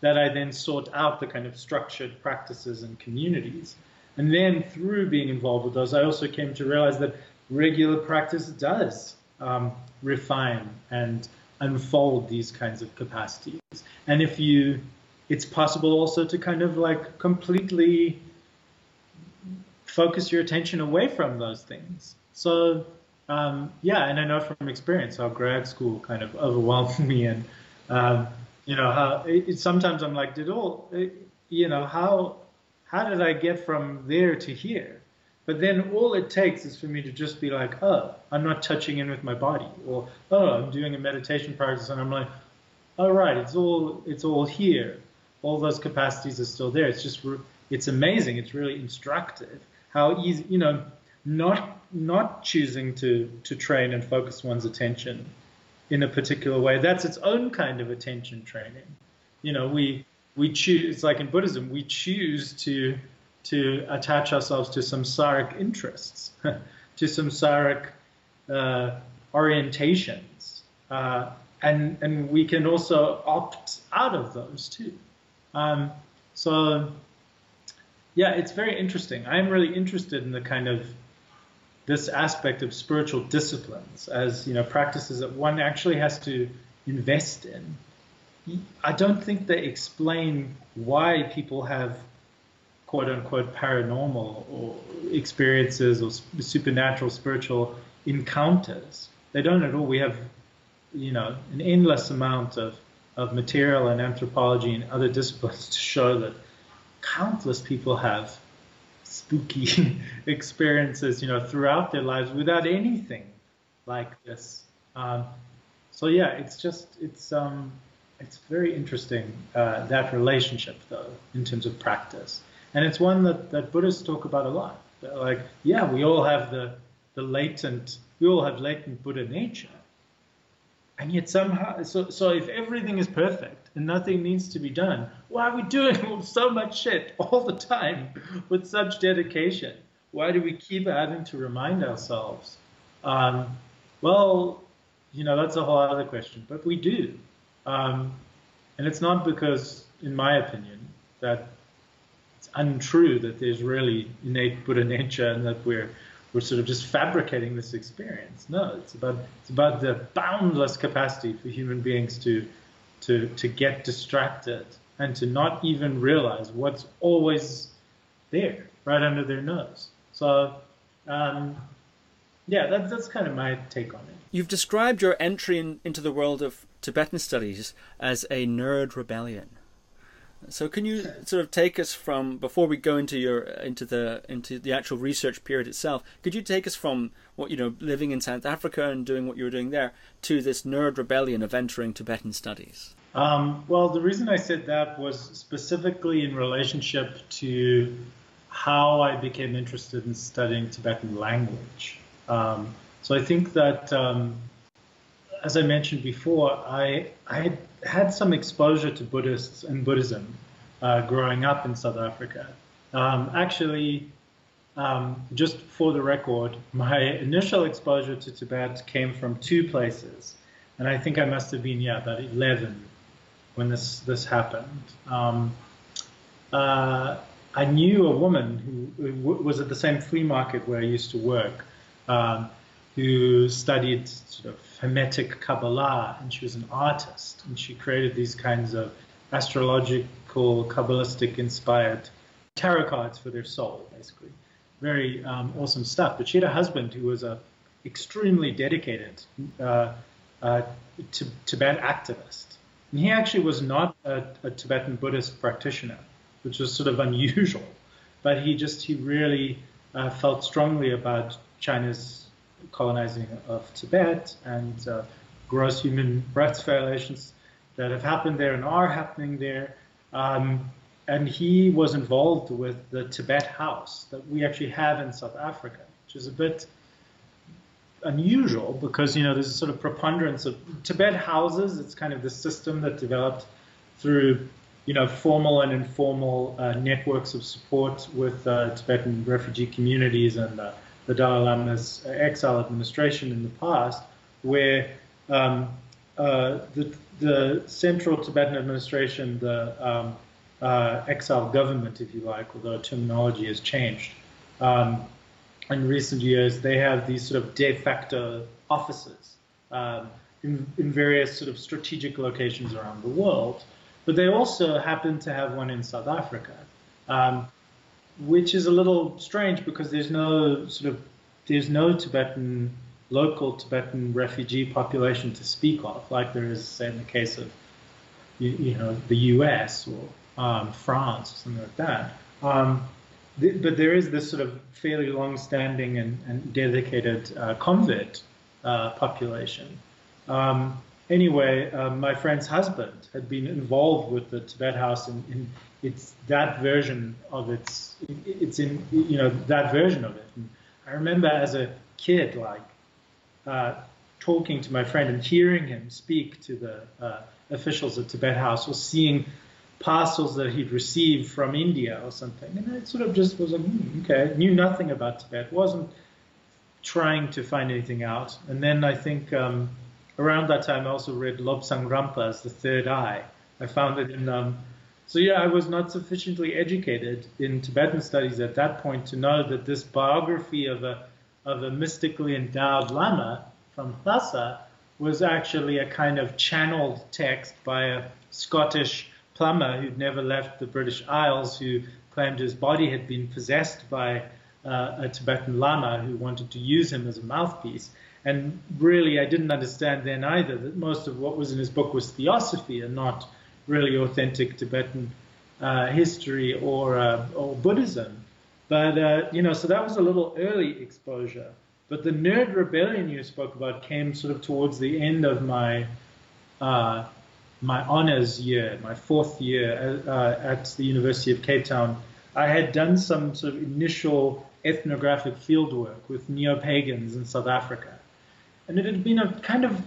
that I then sought out the kind of structured practices and communities. And then through being involved with those, I also came to realize that regular practice does um, refine and unfold these kinds of capacities. And if you, it's possible also to kind of like completely focus your attention away from those things. So, um, yeah, and I know from experience how grad school kind of overwhelmed me and, um, you know, how it, sometimes I'm like, did all, it, you know, how, how did I get from there to here? But then all it takes is for me to just be like, oh, I'm not touching in with my body, or oh, I'm doing a meditation practice, and I'm like, all oh, right, it's all it's all here. All those capacities are still there. It's just it's amazing. It's really instructive how easy, you know, not not choosing to to train and focus one's attention in a particular way. That's its own kind of attention training. You know, we we choose. It's like in Buddhism, we choose to to attach ourselves to samsaric interests, to samsaric uh, orientations. Uh, and, and we can also opt out of those too. Um, so, yeah, it's very interesting. I'm really interested in the kind of this aspect of spiritual disciplines as you know practices that one actually has to invest in. I don't think they explain why people have quote unquote paranormal or experiences or supernatural spiritual encounters. They don't at all. We have, you know, an endless amount of, of material and anthropology and other disciplines to show that countless people have spooky experiences, you know, throughout their lives without anything like this. Um, so yeah, it's just it's um, it's very interesting uh, that relationship though in terms of practice and it's one that, that Buddhists talk about a lot. They're like, yeah, we all have the, the latent, we all have latent Buddha nature. And yet somehow, so, so if everything is perfect and nothing needs to be done, why are we doing so much shit all the time with such dedication? Why do we keep having to remind ourselves? Um, well, you know, that's a whole other question, but we do. Um, and it's not because, in my opinion, that it's untrue that there's really innate Buddha nature and that we're we're sort of just fabricating this experience. No, it's about it's about the boundless capacity for human beings to to to get distracted and to not even realize what's always there, right under their nose. So, um, yeah, that, that's kind of my take on it. You've described your entry in, into the world of Tibetan studies as a nerd rebellion. So can you sort of take us from before we go into your into the into the actual research period itself? Could you take us from what you know living in South Africa and doing what you were doing there to this nerd rebellion of entering Tibetan studies? Um, well, the reason I said that was specifically in relationship to how I became interested in studying Tibetan language. Um, so I think that, um, as I mentioned before, I I had some exposure to Buddhists and Buddhism uh, growing up in South Africa. Um, actually, um, just for the record, my initial exposure to Tibet came from two places, and I think I must have been yeah about 11 when this this happened. Um, uh, I knew a woman who, who, was at the same flea market where I used to work, um, who studied sort of Hermetic Kabbalah, and she was an artist, and she created these kinds of astrological, Kabbalistic inspired tarot cards for their soul, basically. Very um, awesome stuff. But she had a husband who was a extremely dedicated uh, uh, Tibet activist. And he actually was not a, a Tibetan Buddhist practitioner, which was sort of unusual. But he just, he really uh, felt strongly about China's colonizing of Tibet and uh, gross human rights violations that have happened there and are happening there. Um, and he was involved with the Tibet House that we actually have in South Africa, which is a bit unusual because you know there's a sort of preponderance of Tibet houses. It's kind of the system that developed through you know formal and informal uh, networks of support with uh, Tibetan refugee communities and uh, the Dalai Lama's exile administration in the past, where um, uh, the the central Tibetan administration, the um, uh, exile government, if you like, although terminology has changed. Um, in recent years, they have these sort of de facto offices um, in, in, various sort of strategic locations around the world. But they also happen to have one in South Africa, um, which is a little strange because there's no sort of there's no Tibetan local Tibetan refugee population to speak of, like there is, say, in the case of you, you know the U.S. or um, France or something like that. Um, but there is this sort of fairly long-standing and, and dedicated uh, convert uh, population. Um, anyway, uh, my friend's husband had been involved with the Tibet House in, in it's that version of its, it's in you know that version of it. And I remember as a kid, like uh, talking to my friend and hearing him speak to the uh, officials at Tibet House, or seeing parcels that he'd received from India or something. And I sort of just was like, hmm, okay, knew nothing about Tibet, wasn't trying to find anything out. And then I think um, around that time I also read Lobsang Rampa's The Third Eye. I found it in, um, so yeah, I was not sufficiently educated in Tibetan studies at that point to know that this biography of a, of a mystically endowed Lama from Lhasa was actually a kind of channeled text by a Scottish plumber who'd never left the British Isles, who claimed his body had been possessed by uh, a Tibetan Lama who wanted to use him as a mouthpiece. And really, I didn't understand then either that most of what was in his book was theosophy and not really authentic Tibetan uh, history or, uh, or Buddhism. But, uh, you know, so that was a little early exposure. But the nerd rebellion you spoke about came sort of towards the end of my uh, my honors year, my fourth year uh, at the University of Cape Town, I had done some sort of initial ethnographic fieldwork with neo-pagans in South Africa. And it had been a kind of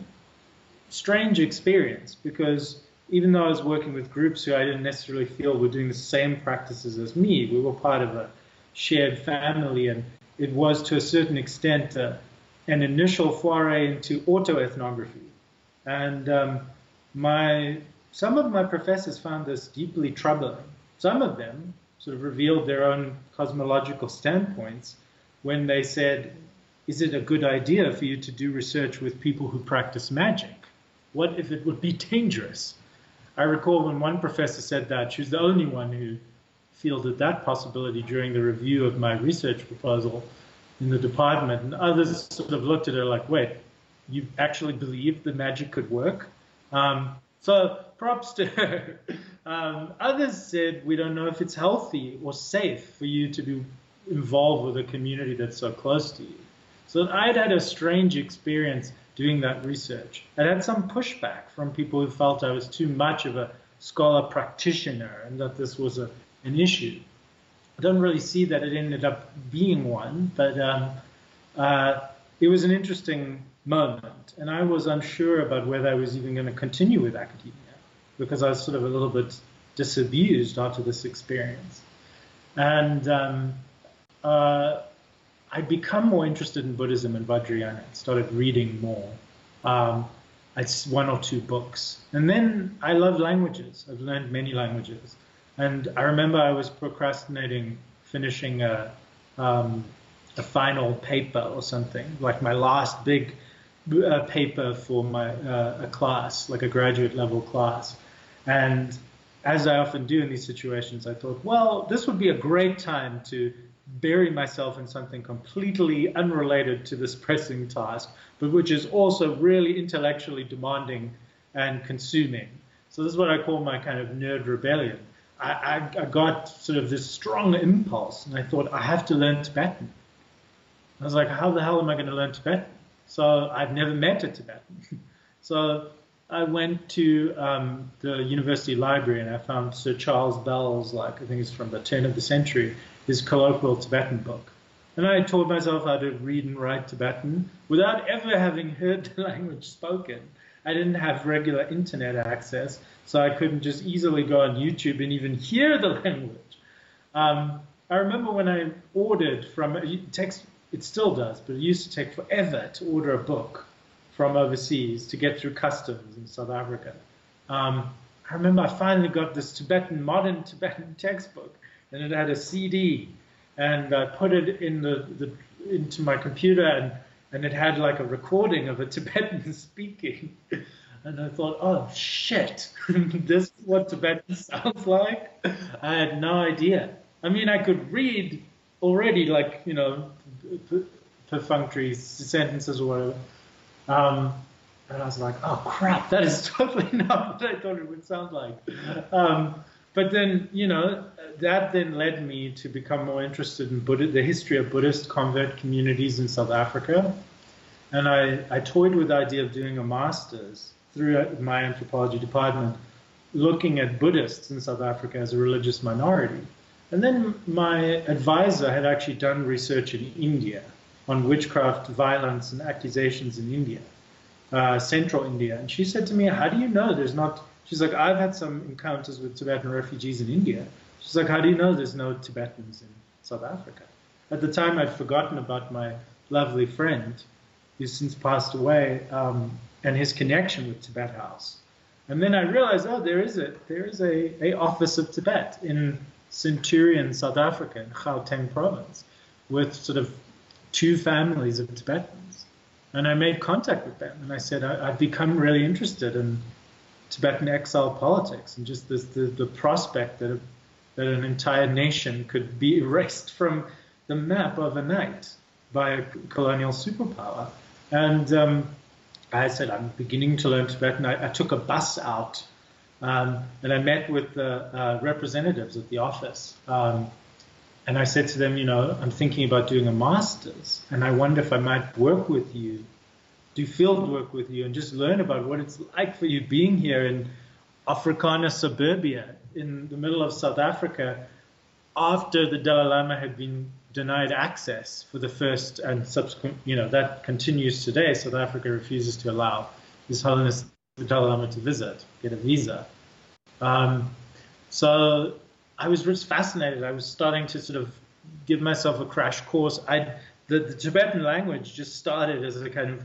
strange experience because even though I was working with groups who I didn't necessarily feel were doing the same practices as me, we were part of a shared family, and it was to a certain extent uh, an initial foray into autoethnography. And um, my some of my professors found this deeply troubling. Some of them sort of revealed their own cosmological standpoints when they said, "Is it a good idea for you to do research with people who practice magic? What if it would be dangerous?" I recall when one professor said that, she was the only one who fielded that possibility during the review of my research proposal in the department, and others sort of looked at her like, "Wait, you actually believe the magic could work?" Um, so props to her. Um, others said we don't know if it's healthy or safe for you to be involved with a community that's so close to you. So I'd had a strange experience doing that research. I had some pushback from people who felt I was too much of a scholar practitioner and that this was a, an issue. I don't really see that it ended up being one, but um, uh, it was an interesting moment. And I was unsure about whether I was even going to continue with academia because I was sort of a little bit disabused after this experience. And um, uh, I'd become more interested in Buddhism and Vajrayana. Started reading more. Um, it's one or two books. And then I love languages. I've learned many languages. And I remember I was procrastinating finishing a, um, a final paper or something, like my last big a paper for my uh, a class, like a graduate level class, and as I often do in these situations, I thought, well, this would be a great time to bury myself in something completely unrelated to this pressing task, but which is also really intellectually demanding and consuming. So this is what I call my kind of nerd rebellion. I, I, I got sort of this strong impulse, and I thought I have to learn Tibetan. I was like, how the hell am I going to learn Tibetan? So I've never met a Tibetan. so I went to um, the university library and I found Sir Charles Bell's, like I think it's from the turn of the century, his colloquial Tibetan book. And I taught myself how to read and write Tibetan without ever having heard the language spoken. I didn't have regular internet access, so I couldn't just easily go on YouTube and even hear the language. Um, I remember when I ordered from takes it still does, but it used to take forever to order a book from overseas to get through customs in South Africa. Um, I remember I finally got this Tibetan modern Tibetan textbook, and it had a CD, and I put it in the, the into my computer and and it had like a recording of a Tibetan speaking. And I thought, oh shit, this is what Tibetan sounds like. I had no idea. I mean, I could read already, like you know, perfunctory sentences or whatever. Um, and I was like, oh crap, that is totally not what I thought it would sound like. Um, but then, you know, that then led me to become more interested in Buddha, the history of Buddhist convert communities in South Africa. And I, I toyed with the idea of doing a master's through my anthropology department, looking at Buddhists in South Africa as a religious minority. And then my advisor had actually done research in India on witchcraft, violence, and accusations in India, uh, central India. And she said to me, How do you know there's not She's like, I've had some encounters with Tibetan refugees in India. She's like, how do you know there's no Tibetans in South Africa? At the time, I'd forgotten about my lovely friend, who's since passed away, um, and his connection with Tibet House. And then I realized, oh, there is a there is a, a office of Tibet in Centurion, South Africa, in Gauteng province, with sort of two families of Tibetans. And I made contact with them, and I said I, I've become really interested in Tibetan exile politics and just this, the, the prospect that, a, that an entire nation could be erased from the map overnight by a colonial superpower. And um, I said, I'm beginning to learn Tibetan. I, I took a bus out um, and I met with the uh, representatives at the office. Um, and I said to them, you know, I'm thinking about doing a master's, and I wonder if I might work with you do field work with you and just learn about what it's like for you being here in Afrikaner suburbia in the middle of South Africa after the Dalai Lama had been denied access for the first and subsequent, you know, that continues today. South Africa refuses to allow His Holiness the Dalai Lama to visit, get a visa. Um, so I was just fascinated. I was starting to sort of give myself a crash course. I the, the Tibetan language just started as a kind of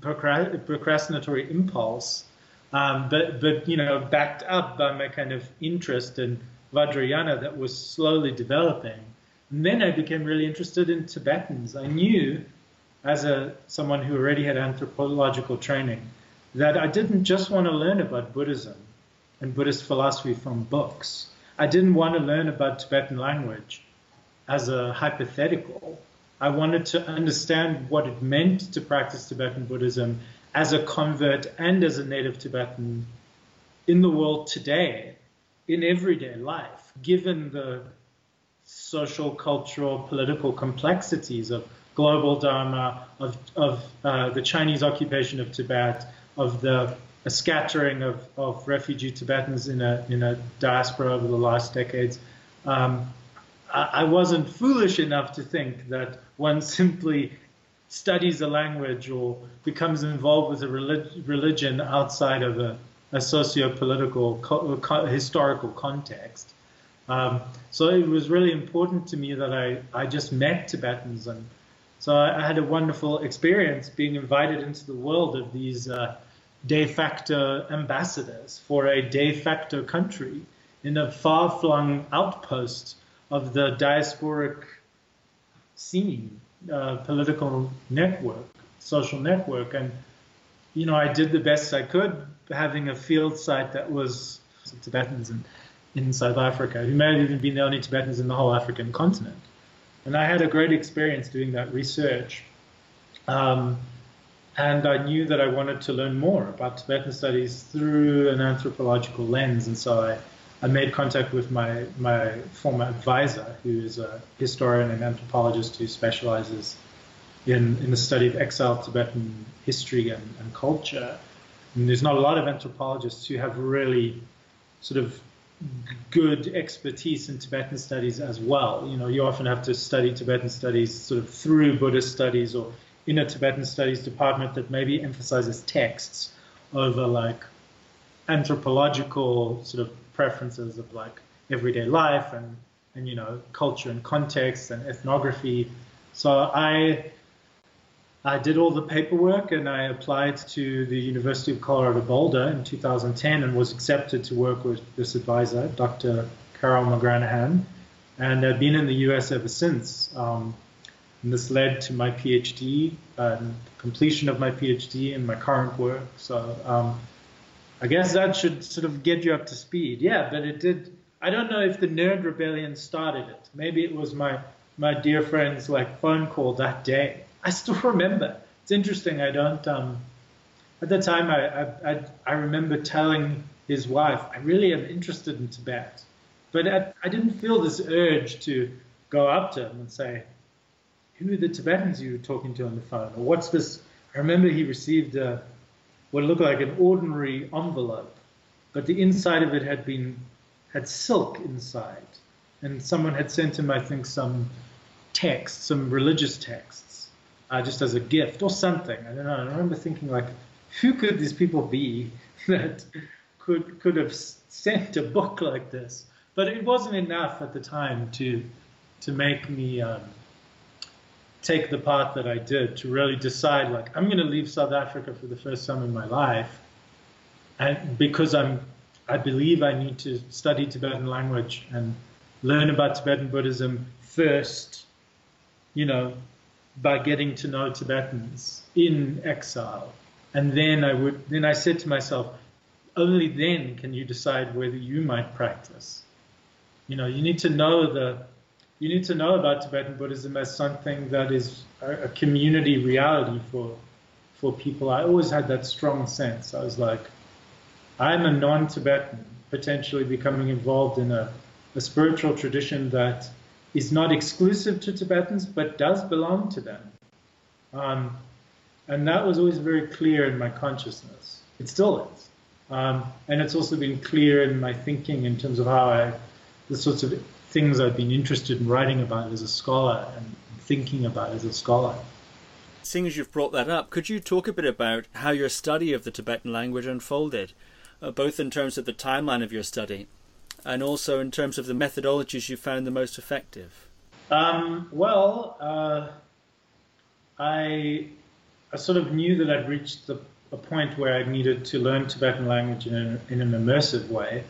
procrastinatory impulse, um, but but you know backed up by my kind of interest in Vajrayana that was slowly developing. And then I became really interested in Tibetans. I knew, as a someone who already had anthropological training, that I didn't just want to learn about Buddhism and Buddhist philosophy from books. I didn't want to learn about Tibetan language as a hypothetical. I wanted to understand what it meant to practice Tibetan Buddhism as a convert and as a native Tibetan in the world today, in everyday life, given the social, cultural, political complexities of global Dharma, of, of uh, the Chinese occupation of Tibet, of the scattering of, of refugee Tibetans in a, in a diaspora over the last decades. Um, I wasn't foolish enough to think that one simply studies a language or becomes involved with a relig- religion outside of a, a socio-political, co- co- historical context. Um, so it was really important to me that I, I just met Tibetans. And so I, I had a wonderful experience being invited into the world of these uh, de facto ambassadors for a de facto country in a far-flung outpost of the diasporic scene, uh, political network, social network. And, you know, I did the best I could having a field site that was Tibetans in, in South Africa, who may have even been the only Tibetans in the whole African continent. And I had a great experience doing that research. Um, and I knew that I wanted to learn more about Tibetan studies through an anthropological lens, and so I, I made contact with my my former advisor, who is a historian and anthropologist who specializes in in the study of exiled Tibetan history and, and culture. And there's not a lot of anthropologists who have really sort of good expertise in Tibetan studies as well. You know, you often have to study Tibetan studies sort of through Buddhist studies or in a Tibetan studies department that maybe emphasizes texts over like anthropological sort of preferences of like everyday life and and you know culture and context and ethnography. So I I did all the paperwork and I applied to the University of Colorado Boulder in 2010 and was accepted to work with this advisor, Dr. Carol McGranahan, and I've been in the U.S. ever since. Um, and this led to my PhD and completion of my PhD and my current work. So um, I guess that should sort of get you up to speed. Yeah, but it did. I don't know if the nerd rebellion started it. Maybe it was my my dear friend's like phone call that day I still remember. It's interesting. I don't. Um, at the time, I, I, I remember telling his wife, I really am interested in Tibet, but I, I didn't feel this urge to go up to him and say, who are the Tibetans you were talking to on the phone? Or what's this? I remember he received a, what looked like an ordinary envelope, but the inside of it had been had silk inside, and someone had sent him, I think, some text, some religious texts, uh, just as a gift or something. I don't know. I remember thinking like, who could these people be that could could have sent a book like this? But it wasn't enough at the time to to make me um, take the path that I did to really decide like I'm going to leave South Africa for the first time in my life, and because I'm I believe I need to study Tibetan language and learn about Tibetan Buddhism first, you know, by getting to know Tibetans in exile. And then I would then I said to myself, only then can you decide whether you might practice. You know, you need to know the you need to know about Tibetan Buddhism as something that is a, community reality for for people. I always had that strong sense. I was like, I'm a non-Tibetan, potentially becoming involved in a, a spiritual tradition that is not exclusive to Tibetans, but does belong to them. Um, and that was always very clear in my consciousness. It still is. Um, and it's also been clear in my thinking in terms of how I, the sorts of things I've been interested in writing about as a scholar and thinking about as a scholar. Seeing as you've brought that up, could you talk a bit about how your study of the Tibetan language unfolded, uh, both in terms of the timeline of your study and also in terms of the methodologies you found the most effective? Um, well, uh, I, I sort of knew that I'd reached the, a point where I needed to learn Tibetan language in, a, in an immersive way.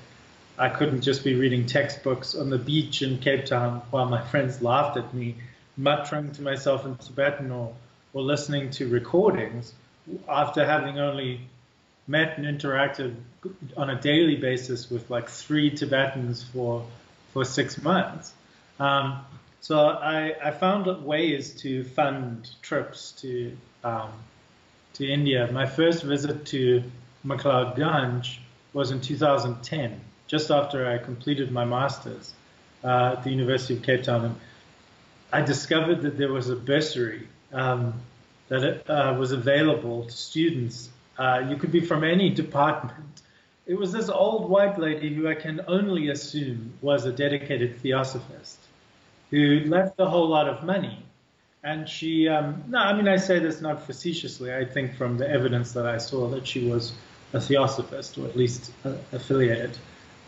I couldn't just be reading textbooks on the beach in Cape Town while my friends laughed at me, muttering to myself in Tibetan or, or listening to recordings after having only met and interacted on a daily basis with like three Tibetans for for six months. Um, so I, I found ways to fund trips to um, to India. My first visit to McLeod Ganj was in 2010, just after I completed my master's uh, at the University of Cape Town. And I discovered that there was a bursary um, that it, uh, was available to students uh, you could be from any department. It was this old white lady who I can only assume was a dedicated theosophist who left a whole lot of money. And she, um, no, I mean, I say this not facetiously. I think from the evidence that I saw that she was a theosophist, or at least uh, affiliated.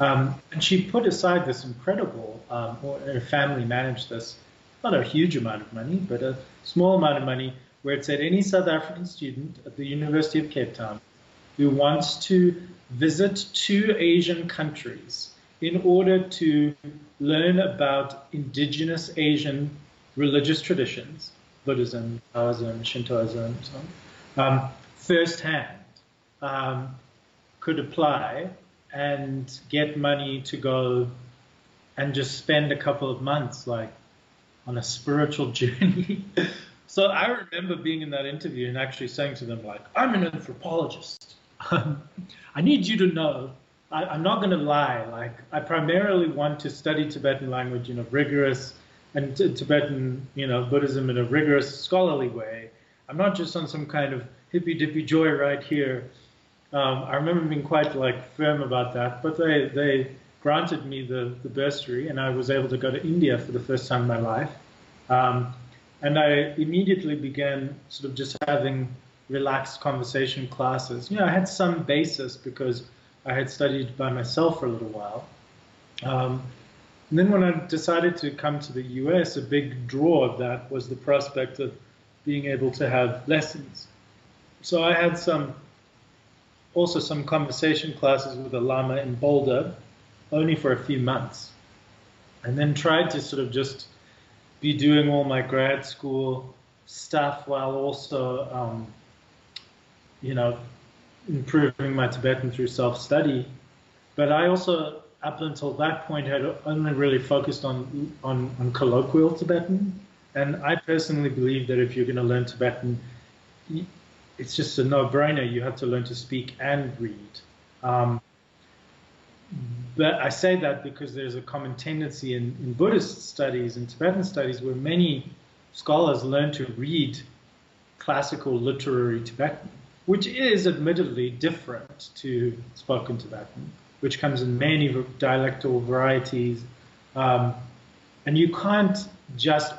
Um, and she put aside this incredible, um, her family managed this, not a huge amount of money, but a small amount of money where it said any South African student at the University of Cape Town who wants to visit two Asian countries in order to learn about indigenous Asian religious traditions, Buddhism, Taoism, Shintoism, and so on, um, firsthand, um, could apply and get money to go and just spend a couple of months like on a spiritual journey so I remember being in that interview and actually saying to them, like, I'm an anthropologist. Um, I need you to know, I, am not going to lie. Like, I primarily want to study Tibetan language in a rigorous and t- Tibetan, you know, Buddhism in a rigorous scholarly way. I'm not just on some kind of hippy dippy joy right here. Um, I remember being quite like firm about that, but they they granted me the, the bursary, and I was able to go to India for the first time in my life. Um, and I immediately began sort of just having relaxed conversation classes. You know, I had some basis because I had studied by myself for a little while. Um, and then when I decided to come to the US, a big draw of that was the prospect of being able to have lessons. So I had some, also some conversation classes with a Lama in Boulder, only for a few months. And then tried to sort of just be doing all my grad school stuff while also, um, you know, improving my Tibetan through self-study. But I also, up until that point, had only really focused on, on, on colloquial Tibetan. And I personally believe that if you're going to learn Tibetan, it's just a no-brainer. You have to learn to speak and read. Um, but I say that because there's a common tendency in, in Buddhist studies and Tibetan studies where many scholars learn to read classical literary Tibetan, which is admittedly different to spoken Tibetan, which comes in many dialectal varieties. Um, and you can't just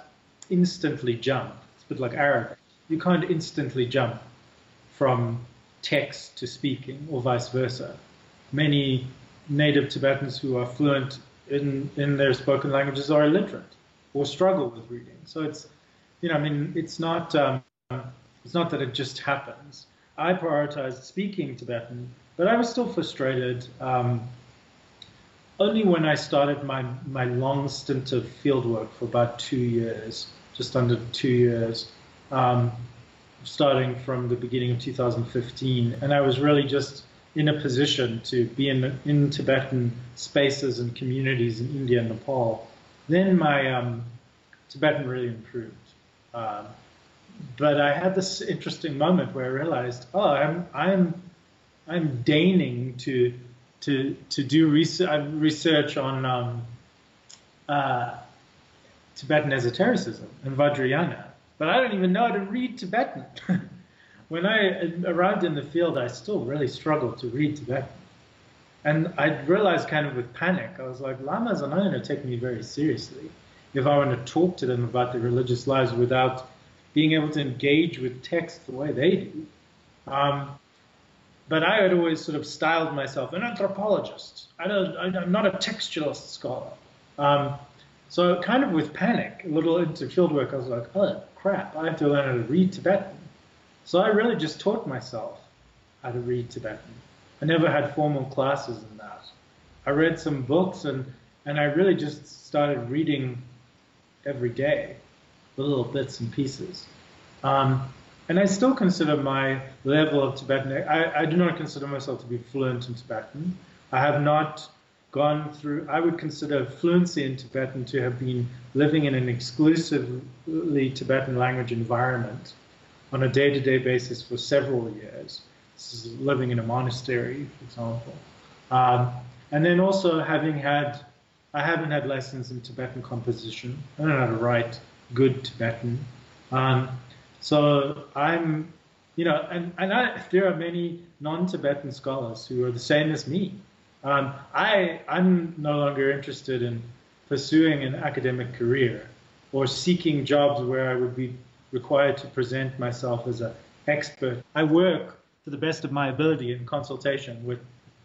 instantly jump. It's a bit like Arabic. You can't instantly jump from text to speaking or vice versa. Many native Tibetans who are fluent in, in their spoken languages are illiterate or struggle with reading. So it's, you know, I mean, it's not, um, it's not that it just happens. I prioritized speaking Tibetan, but I was still frustrated. Um, only when I started my, my long stint of fieldwork for about two years, just under two years, um, starting from the beginning of 2015, and I was really just in a position to be in, in Tibetan spaces and communities in India and Nepal, then my um, Tibetan really improved. Um, but I had this interesting moment where I realized, oh, I'm I'm I'm deigning to to to do research, research on um, uh, Tibetan esotericism and Vajrayana, but I don't even know how to read Tibetan. when I arrived in the field, I still really struggled to read Tibetan. And I realized kind of with panic, I was like, Lamas are not going to take me very seriously if I want to talk to them about their religious lives without being able to engage with text the way they do. Um, but I had always sort of styled myself an anthropologist. I am not a textualist scholar. Um, so kind of with panic, a little into fieldwork, I was like, oh crap, I have to learn how to read Tibetan. So I really just taught myself how to read Tibetan. I never had formal classes in that. I read some books and, and I really just started reading every day, little bits and pieces. Um, and I still consider my level of Tibetan, I, I do not consider myself to be fluent in Tibetan. I have not gone through, I would consider fluency in Tibetan to have been living in an exclusively Tibetan language environment on a day-to-day basis for several years. This is living in a monastery, for example. Um, and then also having had, I haven't had lessons in Tibetan composition. I don't know how to write good Tibetan. Um, so I'm, you know, and, and I, there are many non-Tibetan scholars who are the same as me. Um, I, I'm no longer interested in pursuing an academic career or seeking jobs where I would be required to present myself as an expert. I work to the best of my ability in consultation with,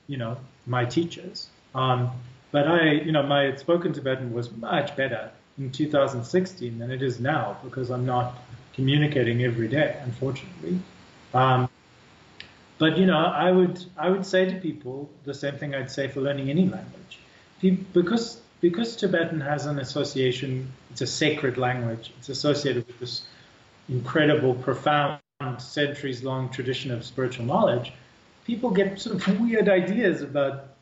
you know, my teachers. Um, but I, you know, my spoken Tibetan was much better in 2016 than it is now because I'm not communicating every day, unfortunately. Um, but you know, I would I would say to people the same thing I'd say for learning any language, because because Tibetan has an association. It's a sacred language. It's associated with this incredible, profound, centuries long tradition of spiritual knowledge, people get sort of weird ideas about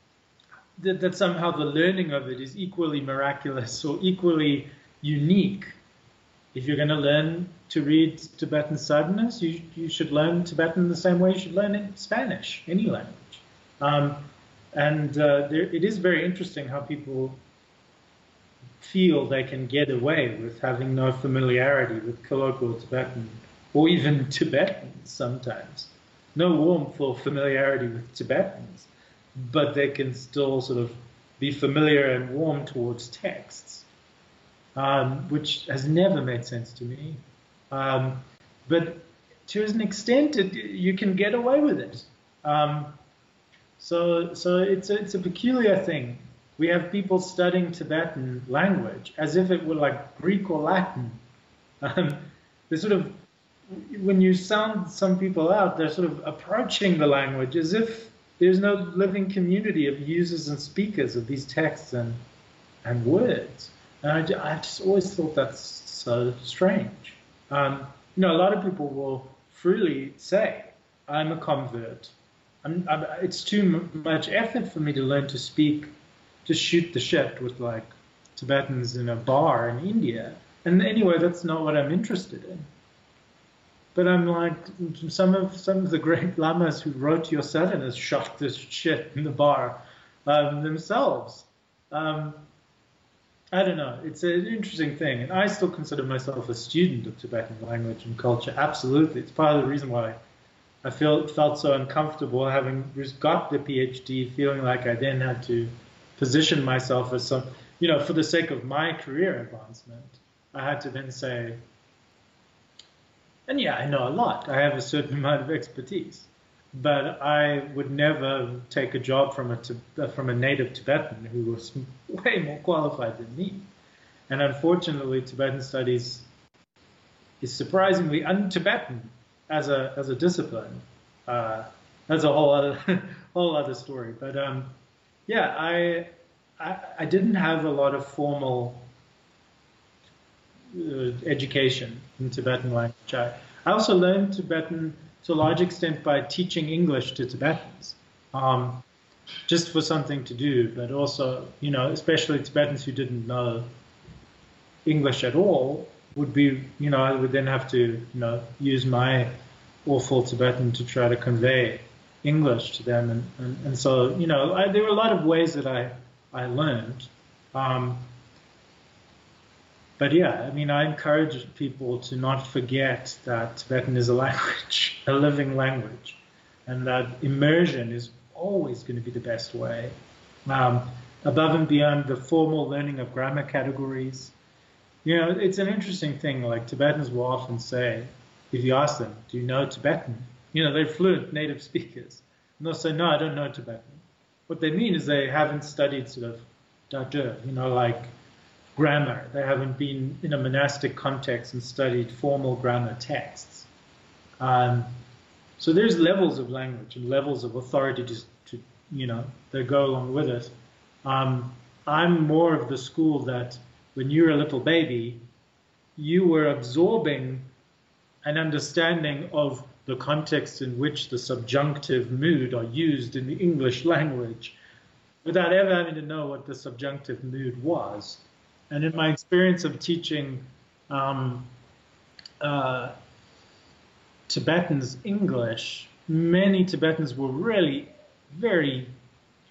that, that somehow the learning of it is equally miraculous or equally unique if you're going to learn to read Tibetan sadhanas, you, you should learn Tibetan the same way you should learn Spanish, any language. Um, and uh, there, it is very interesting how people feel they can get away with having no familiarity with colloquial Tibetan or even Tibetans sometimes. No warmth or familiarity with Tibetans, but they can still sort of be familiar and warm towards texts, um, which has never made sense to me. Um, but to an extent, it, you can get away with it. Um, so, so it's a, it's a peculiar thing. We have people studying Tibetan language as if it were like Greek or Latin. Um, they sort of, when you sound some people out, they're sort of approaching the language as if there's no living community of users and speakers of these texts and and words. And I, I just always thought that's so strange. Um, you know, a lot of people will freely say, "I'm a convert." I'm, I'm, it's too much effort for me to learn to speak, to shoot the shit with like Tibetans in a bar in India. And anyway, that's not what I'm interested in. But I'm like, some of some of the great lamas who wrote your sadhanas shot this shit in the bar um, themselves. Um, I don't know. It's an interesting thing, and I still consider myself a student of Tibetan language and culture. Absolutely, it's part of the reason why I felt felt so uncomfortable having got the PhD, feeling like I then had to position myself as some, you know, for the sake of my career advancement. I had to then say, and yeah, I know a lot. I have a certain amount of expertise, but I would never take a job from a from a native Tibetan who was way more qualified than me. And unfortunately, Tibetan studies is surprisingly un-Tibetan as a as a discipline. Uh, that's a whole other whole other story. But um, yeah, I, I, I didn't have a lot of formal uh, education in Tibetan language. I, I also learned Tibetan to a large extent by teaching English to Tibetans. Um, just for something to do, but also, you know, especially Tibetans who didn't know English at all would be, you know, I would then have to, you know, use my awful Tibetan to try to convey English to them. And, and, and so, you know, I, there were a lot of ways that I, I learned. Um, but yeah, I mean, I encourage people to not forget that Tibetan is a language, a living language, and that immersion is always going to be the best way. Um, above and beyond the formal learning of grammar categories, you know, it's an interesting thing. Like Tibetans will often say, if you ask them, do you know Tibetan? You know, they're fluent native speakers. And they'll say, no, I don't know Tibetan. What they mean is they haven't studied sort of dade, you know, like grammar. They haven't been in a monastic context and studied formal grammar texts. Um, so there's levels of language and levels of authority to, to you know, that go along with it. Um, I'm more of the school that when you were a little baby, you were absorbing an understanding of the context in which the subjunctive mood are used in the English language without ever having to know what the subjunctive mood was. And in my experience of teaching um, uh, Tibetans English, many Tibetans were really very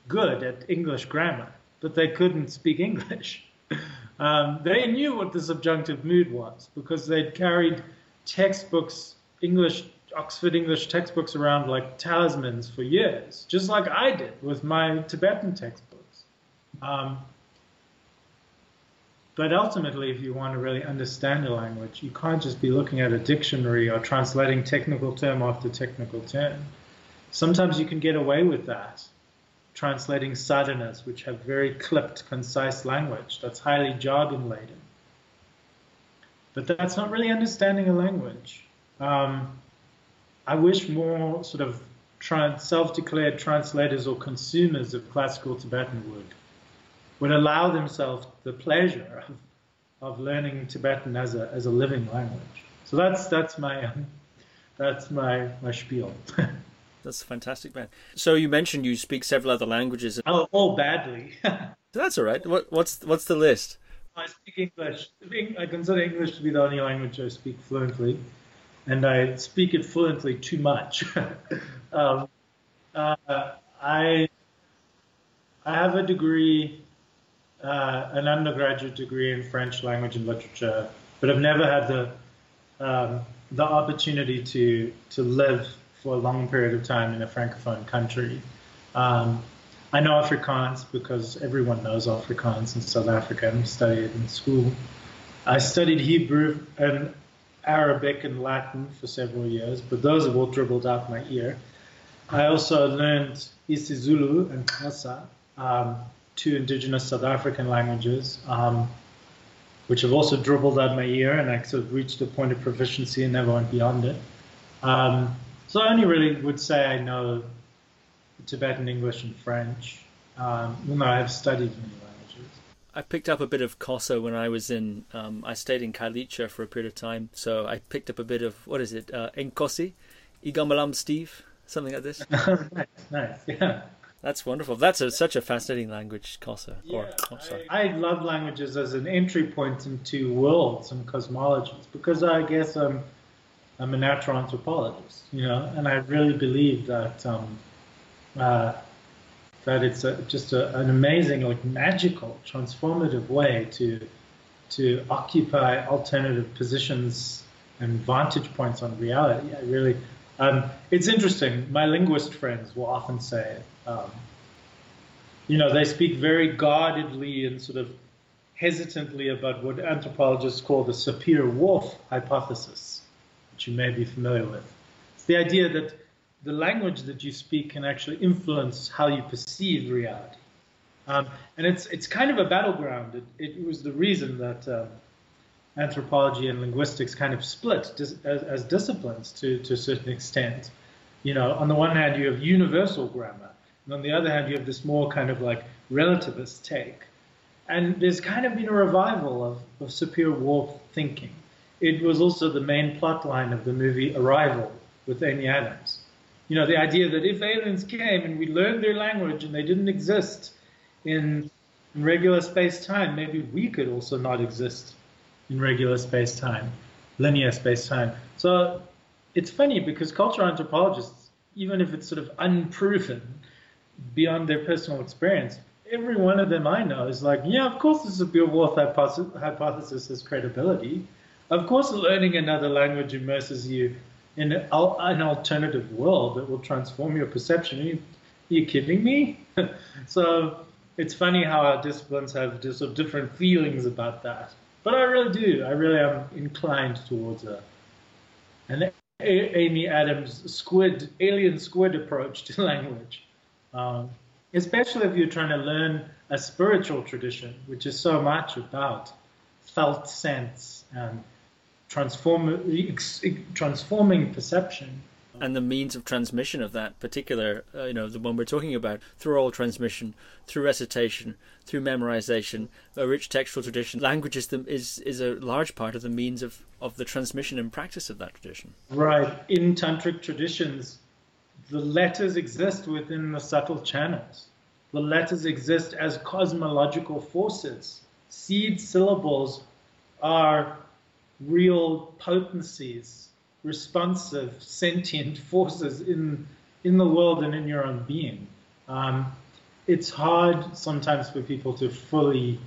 good at English grammar, but they couldn't speak English. Um, they knew what the subjunctive mood was because they'd carried textbooks, English, Oxford English textbooks around like talismans for years, just like I did with my Tibetan textbooks. Um, but ultimately, if you want to really understand a language, you can't just be looking at a dictionary or translating technical term after technical term. Sometimes you can get away with that, translating sadhanas, which have very clipped, concise language that's highly jargon laden but that's not really understanding a language. Um, I wish more sort of self-declared translators or consumers of classical Tibetan would would allow themselves the pleasure of, of learning Tibetan as a as a living language. So that's that's my um, that's my my spiel. that's fantastic, man. So you mentioned you speak several other languages. Oh, all badly. that's all right. What, what's what's the list? I speak English. I consider English to be the only language I speak fluently, and I speak it fluently too much. um, uh, I I have a degree, uh, an undergraduate degree in French language and literature, but I've never had the um, the opportunity to to live for a long period of time in a francophone country. Um, I know Afrikaans because everyone knows Afrikaans in South Africa and studied it in school. I studied Hebrew and Arabic and Latin for several years, but those have all dribbled out my ear. I also learned isiZulu and Xhosa, um, two indigenous South African languages, um, which have also dribbled out my ear, and I sort of reached a point of proficiency and never went beyond it. Um, so I only really would say I know Tibetan English and French. Um, well, I have studied many languages. I picked up a bit of Xhosa when I was in. Um, I stayed in Khayelitsha for a period of time, so I picked up a bit of what is it, uh, Enkosi, Igamalam Steve, something like this. nice, nice, yeah. That's wonderful. That's a, such a fascinating language, Xhosa. Yeah, I, I, love languages as an entry point into worlds and cosmologies because I guess I'm I'm a natural anthropologist, you know, and I really believe that um, uh, that it's a, just a, an amazing, like magical, transformative way to to occupy alternative positions and vantage points on reality. I really, um, it's interesting. My linguist friends will often say, um, you know, they speak very guardedly and sort of hesitantly about what anthropologists call the Sapir-Whorf hypothesis, which you may be familiar with. It's the idea that the language that you speak can actually influence how you perceive reality. Um, and it's it's kind of a battleground. It, it was the reason that um, anthropology and linguistics kind of split dis- as, as, disciplines to, to a certain extent. You know, on the one hand, you have universal grammar, and on the other hand, you have this more kind of like relativist take. And there's kind of been a revival of, of Sapir-Whorf thinking. It was also the main plot line of the movie Arrival with Amy Adams you know, the idea that if aliens came and we learned their language and they didn't exist in, in regular space-time, maybe we could also not exist in regular space-time, linear space-time. So it's funny because cultural anthropologists, even if it's sort of unproven beyond their personal experience, every one of them I know is like, yeah, of course this is a Sapir-Whorf hypothesis has credibility. Of course, learning another language immerses you in an alternative world that will transform your perception. Are you, are you kidding me? so it's funny how our disciplines have just sort of different feelings about that. But I really do. I really am inclined towards a, an Amy Adams squid, alien squid approach to language. Um, especially if you're trying to learn a spiritual tradition, which is so much about felt sense and transform, transforming perception. And the means of transmission of that particular, uh, you know, the one we're talking about, through oral transmission, through recitation, through memorization, a rich textual tradition, language is, the, is, is a large part of the means of, of the transmission and practice of that tradition. Right. In tantric traditions, the letters exist within the subtle channels. The letters exist as cosmological forces. Seed syllables are real potencies, responsive, sentient forces in in the world and in your own being. Um, it's hard sometimes for people to fully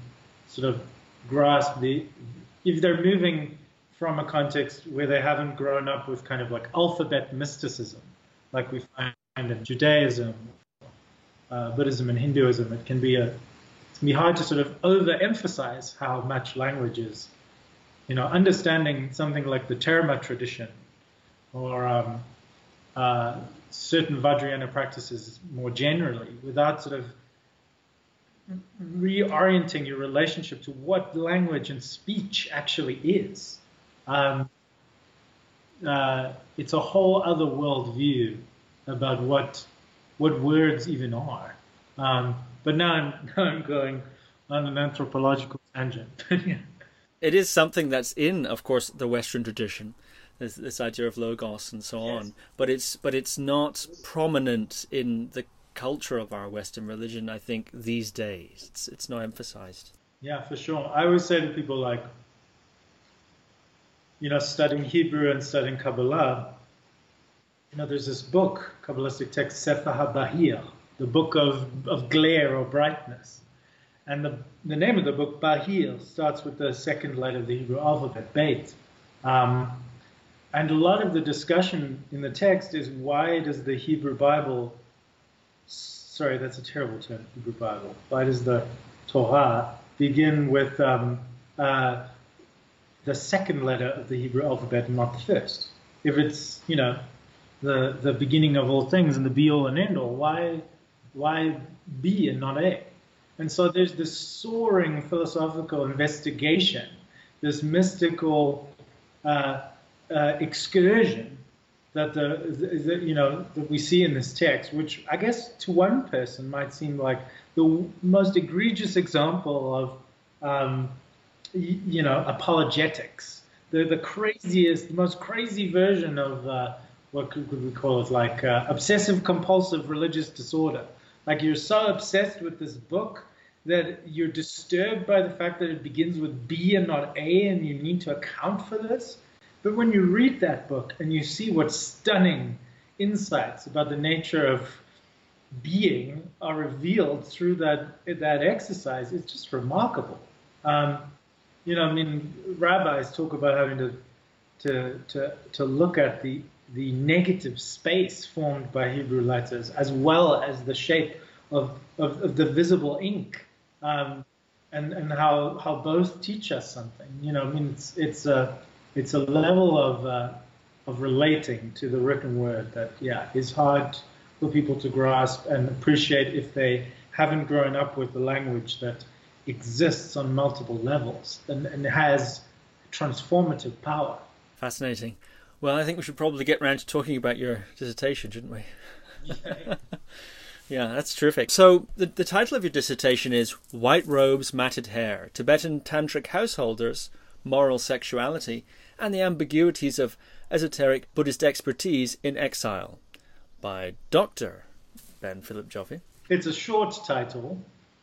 sort of grasp the if they're moving from a context where they haven't grown up with kind of like alphabet mysticism, like we find in Judaism, uh, Buddhism, and Hinduism. It can be a it can be hard to sort of overemphasize how much language is you know, understanding something like the Terma tradition or um, uh, certain Vajrayana practices more generally without sort of reorienting your relationship to what language and speech actually is. Um, uh, it's a whole other worldview about what what words even are. Um, but now I'm, now I'm going on an anthropological tangent. it is something that's in, of course, the Western tradition. This, this idea of logos and so yes. on, but it's but it's not prominent in the culture of our Western religion. I think these days it's it's not emphasized. Yeah, for sure. I always say to people like, you know, studying Hebrew and studying Kabbalah, you know, there's this book, Kabbalistic text, Sefer HaBahir, the book of, of glare or brightness. And the, the name of the book, Bahir, starts with the second letter of the Hebrew alphabet, Beit. Um, and a lot of the discussion in the text is why does the Hebrew Bible, sorry, that's a terrible term, Hebrew Bible, why does the Torah begin with um, uh, the second letter of the Hebrew alphabet and not the first? If it's, you know, the, the beginning of all things and the be all and end all, why, why B and not A? And so there's this soaring philosophical investigation, this mystical uh, uh, excursion that the, the, you know that we see in this text, which I guess to one person might seem like the most egregious example of um, you know apologetics, the the craziest, the most crazy version of uh, what could, we call it, like uh, obsessive compulsive religious disorder. Like you're so obsessed with this book that you're disturbed by the fact that it begins with B and not A, and you need to account for this. But when you read that book and you see what stunning insights about the nature of being are revealed through that that exercise, it's just remarkable. Um, you know, I mean, rabbis talk about having to to to to look at the the negative space formed by Hebrew letters, as well as the shape of, of, of the visible ink, um, and and how how both teach us something. You know, I mean, it's it's a it's a level of uh, of relating to the written word that yeah is hard for people to grasp and appreciate if they haven't grown up with the language that exists on multiple levels and, and has transformative power. Fascinating. Well, I think we should probably get around to talking about your dissertation, shouldn't we? Yeah, yeah that's terrific. So, the, the title of your dissertation is White Robes, Matted Hair Tibetan Tantric Householders, Moral Sexuality, and the Ambiguities of Esoteric Buddhist Expertise in Exile by Dr. Ben Philip Joffe. It's a short title.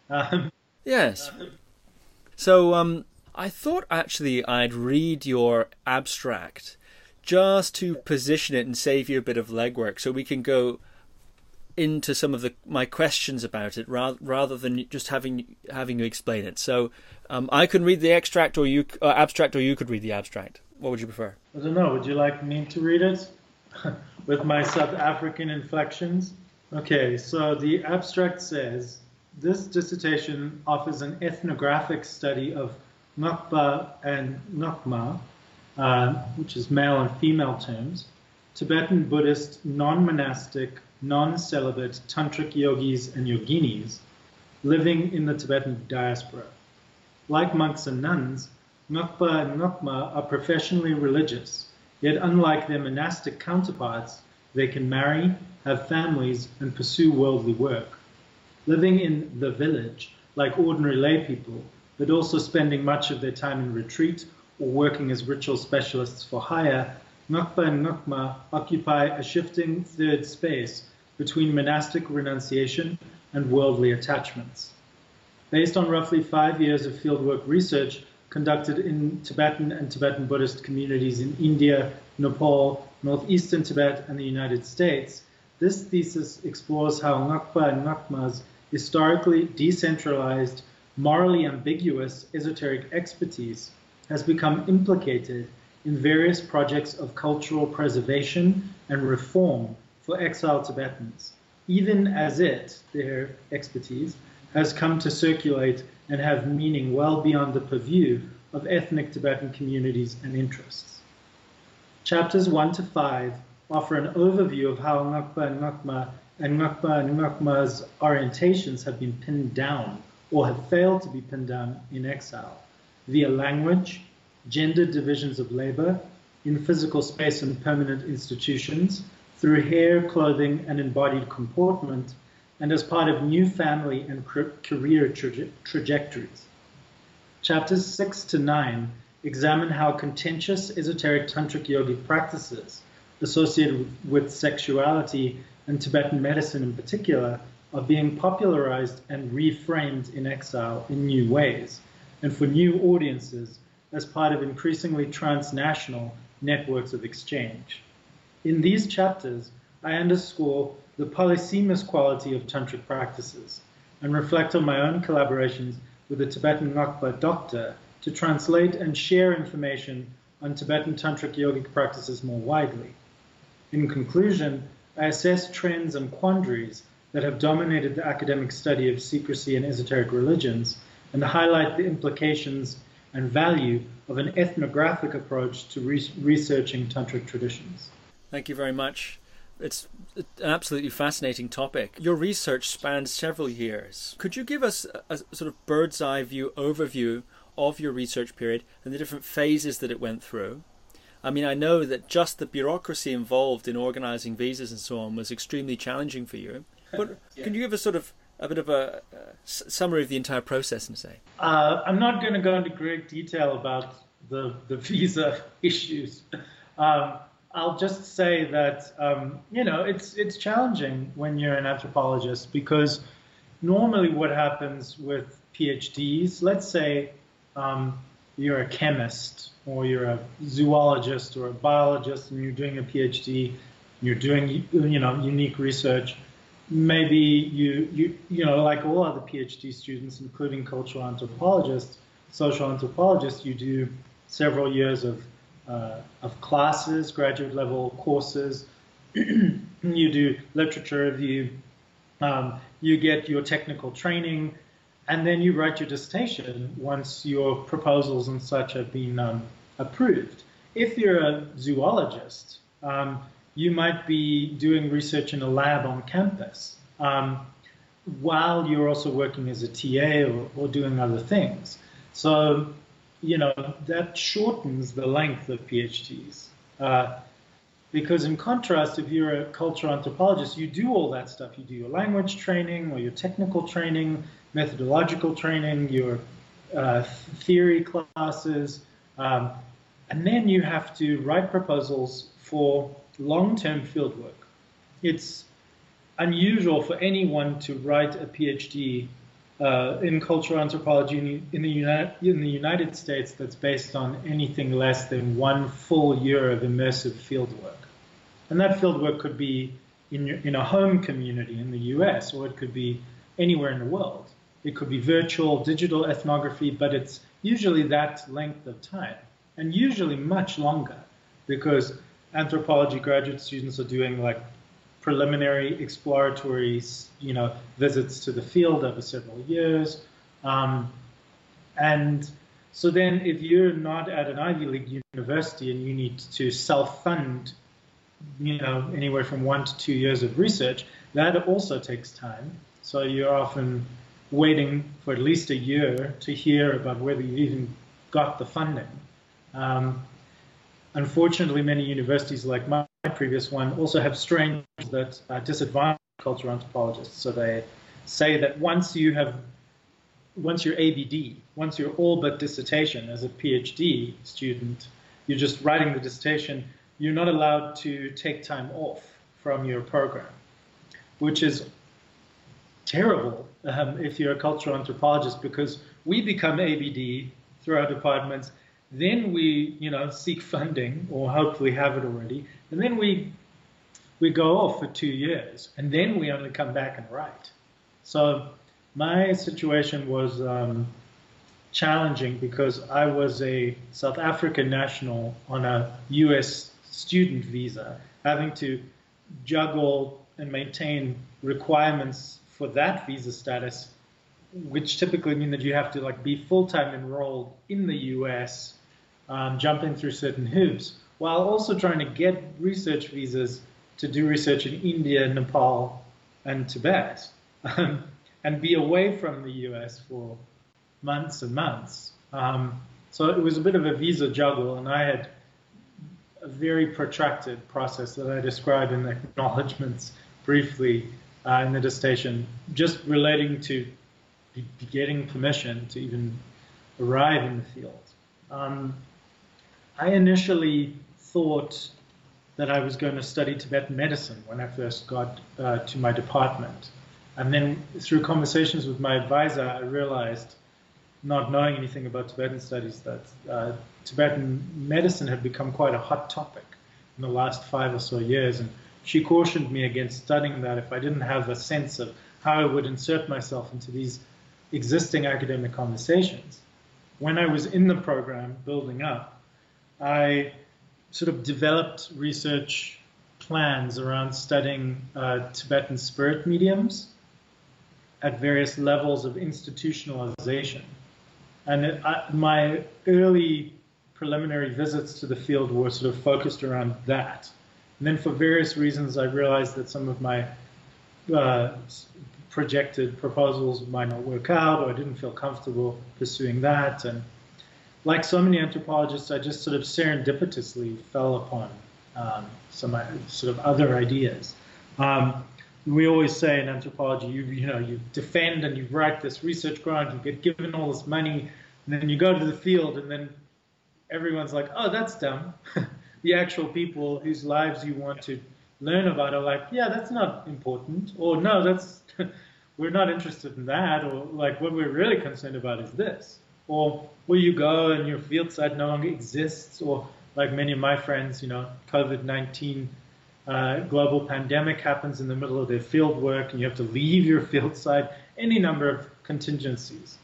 Um, yes. So, um, I thought actually I'd read your abstract just to position it and save you a bit of legwork so we can go into some of the my questions about it rather rather than just having having you explain it. So um, I can read the extract or you uh, abstract or you could read the abstract. What would you prefer? I don't know. Would you like me to read it with my South African inflections? Okay, so the abstract says this dissertation offers an ethnographic study of Ngakpa and Ngakma uh, which is male and female terms, Tibetan Buddhist non-monastic, non-celibate tantric yogis and yoginis living in the Tibetan diaspora. Like monks and nuns, Ngakpa and Ngakma are professionally religious, yet unlike their monastic counterparts, they can marry, have families, and pursue worldly work. Living in the village, like ordinary lay people, but also spending much of their time in retreat or working as ritual specialists for hire, Ngakpa and Ngakma occupy a shifting third space between monastic renunciation and worldly attachments. Based on roughly five years of fieldwork research conducted in Tibetan and Tibetan Buddhist communities in India, Nepal, northeastern Tibet, and the United States, this thesis explores how Ngakpa and Ngakma's historically decentralized, morally ambiguous esoteric expertise has become implicated in various projects of cultural preservation and reform for exiled Tibetans, even as it, their expertise, has come to circulate and have meaning well beyond the purview of ethnic Tibetan communities and interests. Chapters 1 to 5 offer an overview of how Ngakpa and Ngakma and Ngakpa and Ngakma's orientations have been pinned down or have failed to be pinned down in exile via language, gender divisions of labor, in physical space and permanent institutions, through hair, clothing, and embodied comportment, and as part of new family and career traje trajectories. Chapters 6 to 9 examine how contentious esoteric tantric yogic practices associated with sexuality and Tibetan medicine in particular are being popularized and reframed in exile in new ways, and for new audiences as part of increasingly transnational networks of exchange. In these chapters, I underscore the polysemous quality of tantric practices and reflect on my own collaborations with a Tibetan Ngakpa doctor to translate and share information on Tibetan tantric yogic practices more widely. In conclusion, I assess trends and quandaries that have dominated the academic study of secrecy and esoteric religions and highlight the implications and value of an ethnographic approach to re- researching tantric traditions. Thank you very much. It's an absolutely fascinating topic. Your research spans several years. Could you give us a, a sort of bird's eye view overview of your research period and the different phases that it went through? I mean, I know that just the bureaucracy involved in organizing visas and so on was extremely challenging for you. But yeah. can you give us sort of a bit of a, a summary of the entire process and say? Uh, I'm not going to go into great detail about the, the visa issues. Um, I'll just say that um, you know it's it's challenging when you're an anthropologist because normally what happens with PhDs, let's say um, you're a chemist or you're a zoologist or a biologist and you're doing a PhD, you're doing you know unique research. Maybe you you you know like all other PhD students, including cultural anthropologists, social anthropologists, you do several years of uh, of classes, graduate level courses. you do literature review. Um, you get your technical training, and then you write your dissertation once your proposals and such have been um, approved. If you're a zoologist, um, you might be doing research in a lab on campus um, while you're also working as a TA or, or doing other things. So you know, that shortens the length of PhDs. Uh, because in contrast, if you're a cultural anthropologist, you do all that stuff. You do your language training or your technical training, methodological training, your uh, theory classes, um, and then you have to write proposals for long-term fieldwork. It's unusual for anyone to write a PhD uh, in cultural anthropology in, the United, in the United States that's based on anything less than one full year of immersive fieldwork. And that fieldwork could be in, your, in a home community in the US, or it could be anywhere in the world. It could be virtual, digital ethnography, but it's usually that length of time, and usually much longer, because anthropology graduate students are doing like preliminary exploratory, you know, visits to the field over several years. Um, and so then if you're not at an Ivy League university and you need to self-fund, you know, anywhere from one to two years of research, that also takes time. So you're often waiting for at least a year to hear about whether you even got the funding. Um, unfortunately, many universities like my previous one also have strains that uh, disadvantage cultural anthropologists. So they say that once you have, once you're ABD, once you're all but dissertation as a PhD student, you're just writing the dissertation, you're not allowed to take time off from your program, which is terrible um, if you're a cultural anthropologist because we become ABD through our departments then we, you know, seek funding or hopefully have it already, and then we we go off for two years, and then we only come back and write. So my situation was um, challenging because I was a South African national on a U.S. student visa, having to juggle and maintain requirements for that visa status, which typically mean that you have to like be full-time enrolled in the U.S um, jumping through certain hoops, while also trying to get research visas to do research in India, Nepal, and Tibet, um, and be away from the US for months and months. Um, so it was a bit of a visa juggle, and I had a very protracted process that I describe in the acknowledgments briefly uh, in the dissertation, just relating to getting permission to even arrive in the field. Um, I initially thought that I was going to study Tibetan medicine when I first got uh, to my department. And then through conversations with my advisor, I realized not knowing anything about Tibetan studies, that uh, Tibetan medicine had become quite a hot topic in the last five or so years. And she cautioned me against studying that if I didn't have a sense of how I would insert myself into these existing academic conversations. When I was in the program building up, I sort of developed research plans around studying uh, Tibetan spirit mediums at various levels of institutionalization. And it, I, my early preliminary visits to the field were sort of focused around that. And then for various reasons, I realized that some of my uh, projected proposals might not work out, or I didn't feel comfortable pursuing that. And like so many anthropologists, I just sort of serendipitously fell upon um, some uh, sort of other ideas. Um, we always say in anthropology, you you know you defend and you write this research grant, you get given all this money, and then you go to the field, and then everyone's like, oh, that's dumb. the actual people whose lives you want to learn about are like, yeah, that's not important, or no, that's we're not interested in that, or like what we're really concerned about is this, or where you go and your field site no longer exists, or like many of my friends, you know, COVID-19 uh, global pandemic happens in the middle of their field work and you have to leave your field site, any number of contingencies.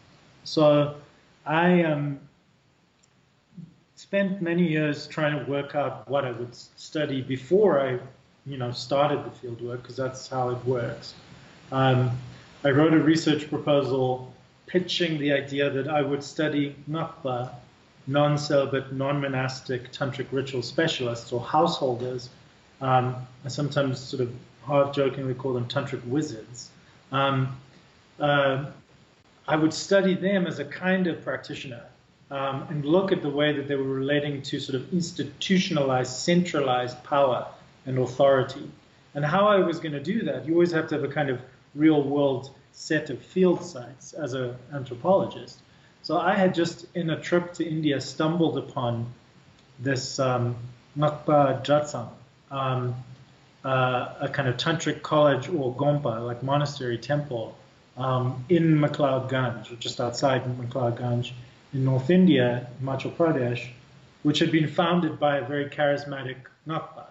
So I um, spent many years trying to work out what I would study before I, you know, started the field work because that's how it works. Um, I wrote a research proposal pitching the idea that I would study Ngakpa, non-celibate, non-monastic tantric ritual specialists or householders um, I sometimes sort of half jokingly call them tantric wizards. Um, uh, I would study them as a kind of practitioner um, and look at the way that they were relating to sort of institutionalized, centralized power and authority. And how I was going to do that, you always have to have a kind of real world set of field sites as an anthropologist. So I had just, in a trip to India, stumbled upon this um, Ngakpa Dratsang, um, uh, a kind of tantric college or gompa, like monastery temple, um, in McLeod or just outside McLeod Ganj in North India, Himachal Pradesh, which had been founded by a very charismatic Ngakpa,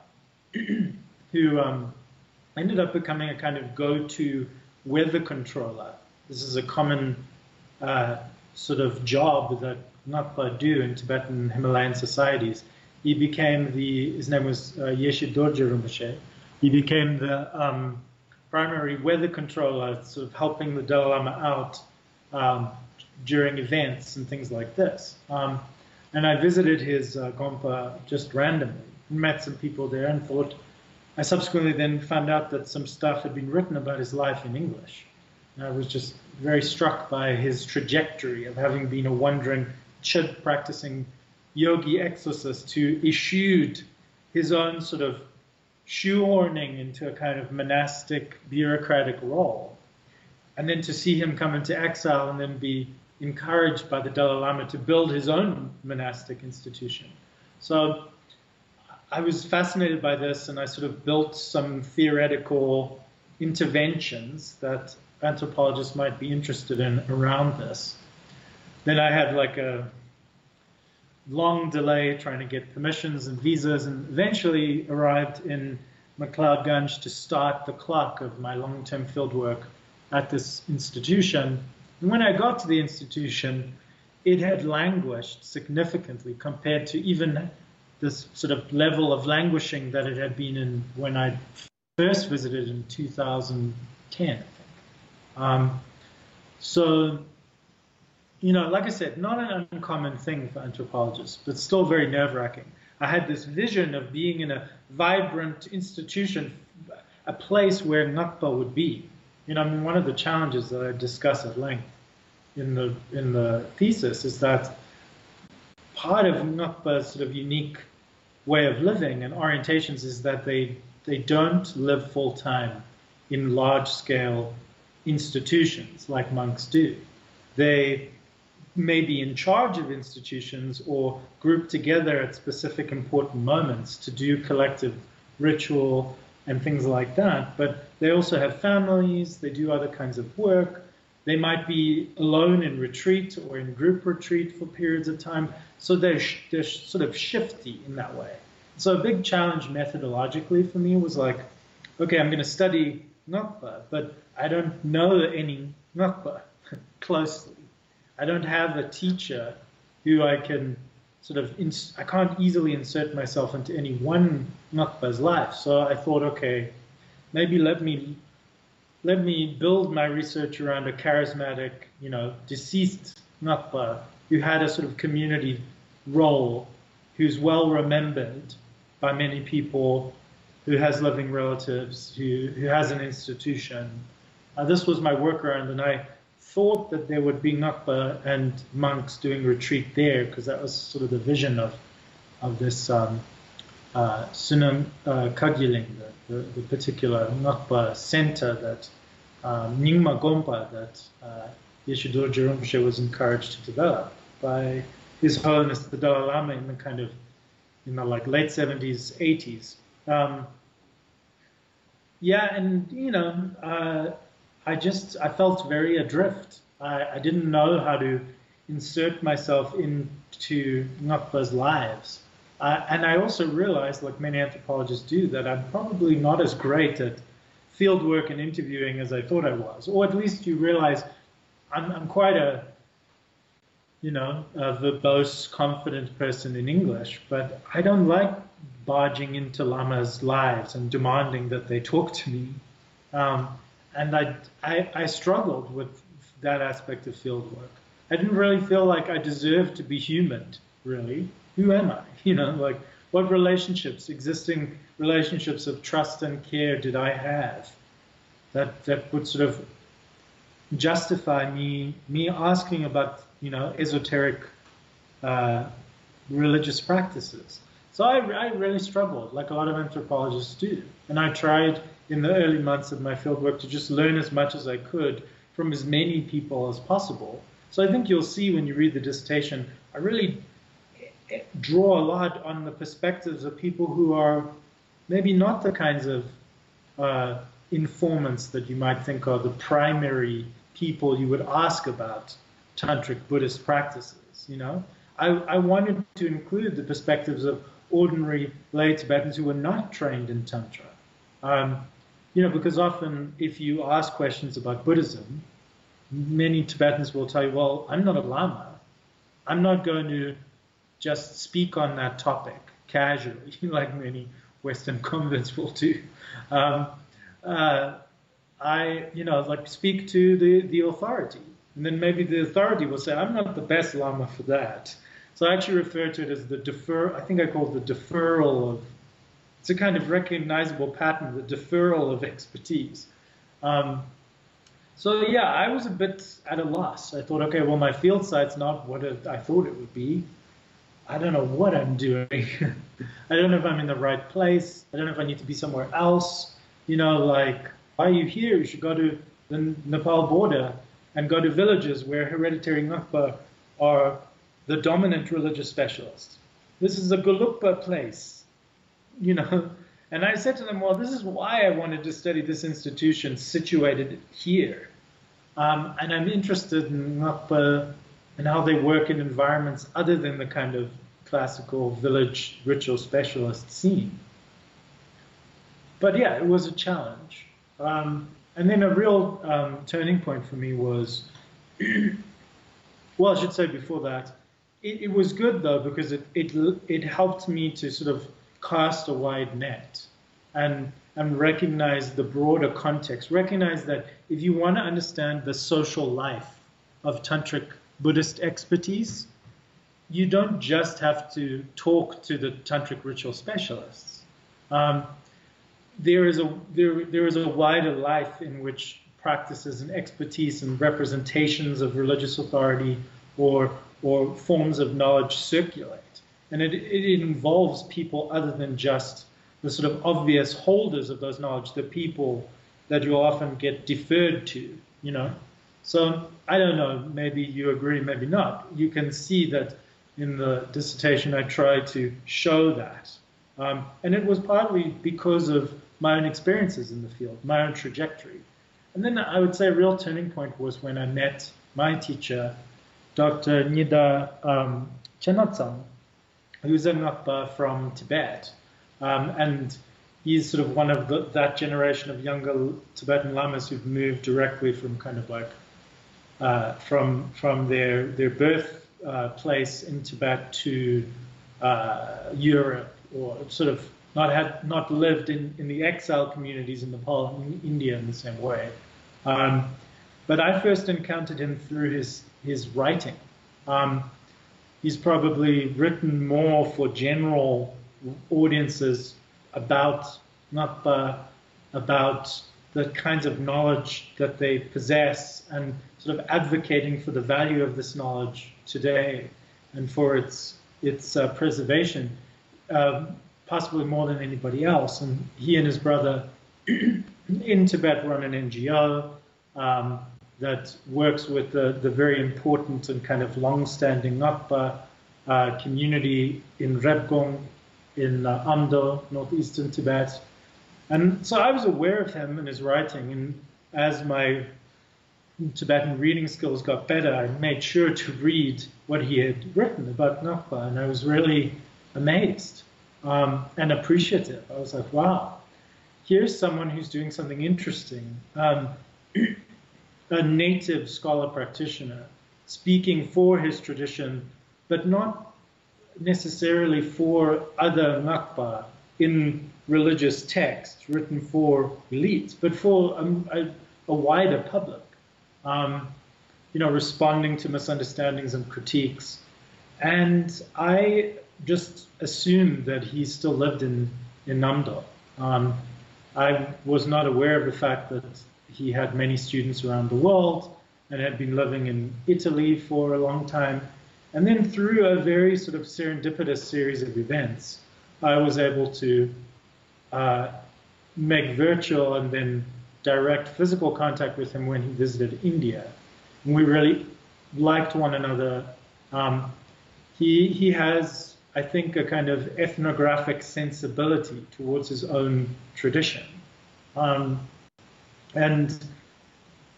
who um, ended up becoming a kind of go-to weather controller. This is a common uh, sort of job that Ngakpa do in Tibetan Himalayan societies he became the, his name was uh, Yeshe Dorje Rinpoche. He became the um, primary weather controller, sort of helping the Dalai Lama out um, during events and things like this. Um, and I visited his uh, Gompa just randomly, met some people there, and thought, I subsequently then found out that some stuff had been written about his life in English. And I was just very struck by his trajectory of having been a wandering Chöd practicing yogi exorcist who issued his own sort of shoehorning into a kind of monastic bureaucratic role. And then to see him come into exile and then be encouraged by the Dalai Lama to build his own monastic institution. So I was fascinated by this and I sort of built some theoretical interventions that anthropologists might be interested in around this. Then I had like a long delay trying to get permissions and visas, and eventually arrived in McLeod Ganj to start the clock of my long-term field work at this institution. And when I got to the institution, it had languished significantly compared to even this sort of level of languishing that it had been in when I first visited in 2010, I think. Um, so you know, like I said, not an uncommon thing for anthropologists, but still very nerve wracking. I had this vision of being in a vibrant institution, a place where Ngakpa would be. You know, I mean, one of the challenges that I discuss at length in the in the thesis is that part of Ngakpa's sort of unique way of living and orientations is that they they don't live full time in large scale institutions like monks do. They may be in charge of institutions or group together at specific important moments to do collective ritual and things like that. But they also have families, they do other kinds of work, they might be alone in retreat or in group retreat for periods of time. So they're, they're sort of shifty in that way. So a big challenge methodologically for me was like, okay, I'm going to study Ngakpa, but I don't know any Ngakpa closely. I don't have a teacher who I can sort of, ins- I can't easily insert myself into any one Ngakpa's life. So I thought, okay, maybe let me let me build my research around a charismatic, you know, deceased Ngakpa who had a sort of community role, who's well remembered by many people, who has living relatives, who, who has an institution. Uh, this was my workaround, and I thought that there would be Ngakpa and monks doing retreat there, because that was sort of the vision of, of this um, uh, Sunam uh, Kagyiling, the, the, the, particular Ngakpa center that um, Nyingma Gompa, that uh, Yeshe Dorje Rinpoche was encouraged to develop by His Holiness the Dalai Lama in the kind of, you know, like late 70s, 80s. Um, yeah, and you know, uh, I just I felt very adrift. I, I, didn't know how to insert myself into Ngakpa's lives. Uh, and I also realized, like many anthropologists do, that I'm probably not as great at field work and interviewing as I thought I was. Or at least you realize I'm, I'm quite a, you know, a verbose, confident person in English, but I don't like barging into lamas' lives and demanding that they talk to me. Um, and I, I, I struggled with that aspect of field work. I didn't really feel like I deserved to be human, really. Who am I? You know, like what relationships, existing relationships of trust and care did I have that, that would sort of justify me me asking about you know esoteric uh, religious practices. So I, I really struggled, like a lot of anthropologists do, and I tried in the early months of my fieldwork to just learn as much as I could from as many people as possible. So I think you'll see when you read the dissertation, I really draw a lot on the perspectives of people who are maybe not the kinds of uh, informants that you might think are the primary people you would ask about tantric Buddhist practices. You know, I, I wanted to include the perspectives of ordinary lay Tibetans who were not trained in tantra. Um, you know, because often if you ask questions about Buddhism, many Tibetans will tell you, "Well, I'm not a lama. I'm not going to just speak on that topic casually, like many Western convents will do." Um, uh, I, you know, like speak to the, the authority. And then maybe the authority will say, I'm not the best Lama for that. So I actually refer to it as the defer, I think I call it the deferral of, it's a kind of recognizable pattern, the deferral of expertise. Um, so yeah, I was a bit at a loss. I thought, okay, well, my field site's not what I thought it would be. I don't know what I'm doing. I don't know if I'm in the right place. I don't know if I need to be somewhere else. You know, like, why are you here? You should go to the Nepal border and go to villages where hereditary Ngakpa are the dominant religious specialists. This is a Gelugpa place, you know. And I said to them, well, this is why I wanted to study this institution situated here. Um, and I'm interested in Ngakpa and how they work in environments other than the kind of classical village ritual specialist scene but yeah, it was a challenge. Um, and then a real um, turning point for me was, well, I should say before that, it, it, was good though because it, it it helped me to sort of cast a wide net and and recognize the broader context. Recognize that if you want to understand the social life of tantric Buddhist expertise, you don't just have to talk to the tantric ritual specialists. Um, there is a there there is a wider life in which practices and expertise and representations of religious authority or or forms of knowledge circulate, and it, it involves people other than just the sort of obvious holders of those knowledge, the people that you often get deferred to, you know. So I don't know, maybe you agree, maybe not. You can see that in the dissertation I tried to show that. Um, and it was partly because of my own experiences in the field, my own trajectory. and then I would say a real turning point was when I met my teacher, Dr. Nida um, Chenagtsang, who's a Ngakpa from Tibet. Um, and he's sort of one of the, that generation of younger Tibetan lamas who've moved directly from kind of like uh, from from their their birth uh, place in Tibet to uh, Europe, or sort of not had not lived in, in the exile communities in Nepal and India in the same way. Um, but I first encountered him through his his writing. Um, he's probably written more for general audiences about Ngakpa, about the kinds of knowledge that they possess, and sort of advocating for the value of this knowledge today and for its its uh, preservation, um, possibly more than anybody else. And he and his brother in Tibet run an NGO um, that works with the, the very important and kind of long-standing Ngakpa uh, community in Rebgong, in uh, Amdo, northeastern Tibet. And so I was aware of him and his writing, and as my Tibetan reading skills got better, I made sure to read what he had written about Ngakpa, and I was really amazed um, and appreciative. I was like, wow, here's someone who's doing something interesting. Um, a native scholar practitioner speaking for his tradition, but not necessarily for other Ngakpa in religious texts written for elites, but for a, a, a wider public. Um, you know, responding to misunderstandings and critiques. And I just assumed that he still lived in, in Amdo. Um, I was not aware of the fact that he had many students around the world and had been living in Italy for a long time. And then through a very sort of serendipitous series of events, I was able to uh, make virtual and then direct physical contact with him when he visited India. And we really liked one another. Um, he, he has, I think, a kind of ethnographic sensibility towards his own tradition. Um, and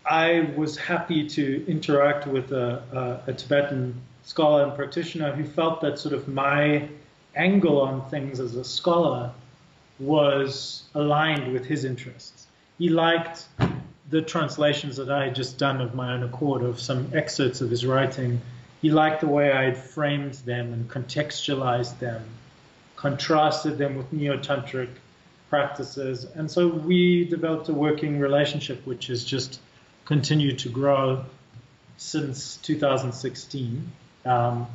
I was happy to interact with a, a, a, Tibetan scholar and practitioner who felt that sort of my angle on things as a scholar was aligned with his interests. He liked the translations that I had just done of my own accord of some excerpts of his writing. He liked the way I had framed them and contextualized them, contrasted them with neo-tantric practices. And so we developed a working relationship, which has just continued to grow since 2016. Um,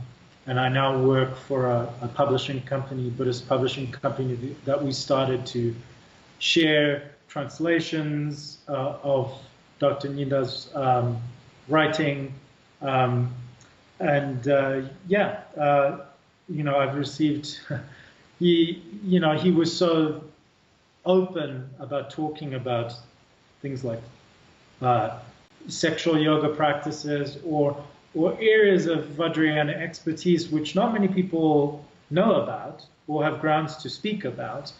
and I now work for a, a, publishing company, Buddhist publishing company that we started to share translations uh, of Dr. Nida's um, writing. Um, and uh, yeah, uh, you know, I've received, he, you know, he was so open about talking about things like uh, sexual yoga practices or or areas of Vajrayana expertise which not many people know about or have grounds to speak about.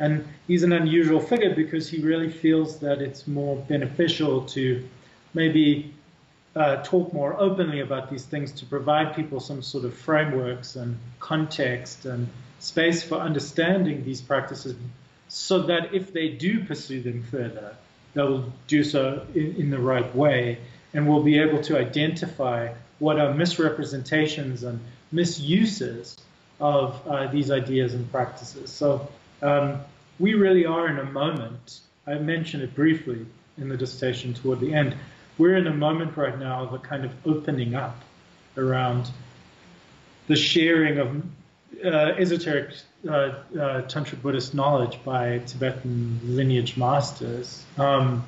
And he's an unusual figure because he really feels that it's more beneficial to maybe uh, talk more openly about these things to provide people some sort of frameworks and context and space for understanding these practices so that if they do pursue them further, they'll do so in, in the right way and we'll be able to identify what are misrepresentations and misuses of uh, these ideas and practices. So um, we really are in a moment, I mentioned it briefly in the dissertation toward the end, we're in a moment right now of a kind of opening up around the sharing of uh, esoteric uh, uh, Tantric Buddhist knowledge by Tibetan lineage masters, um,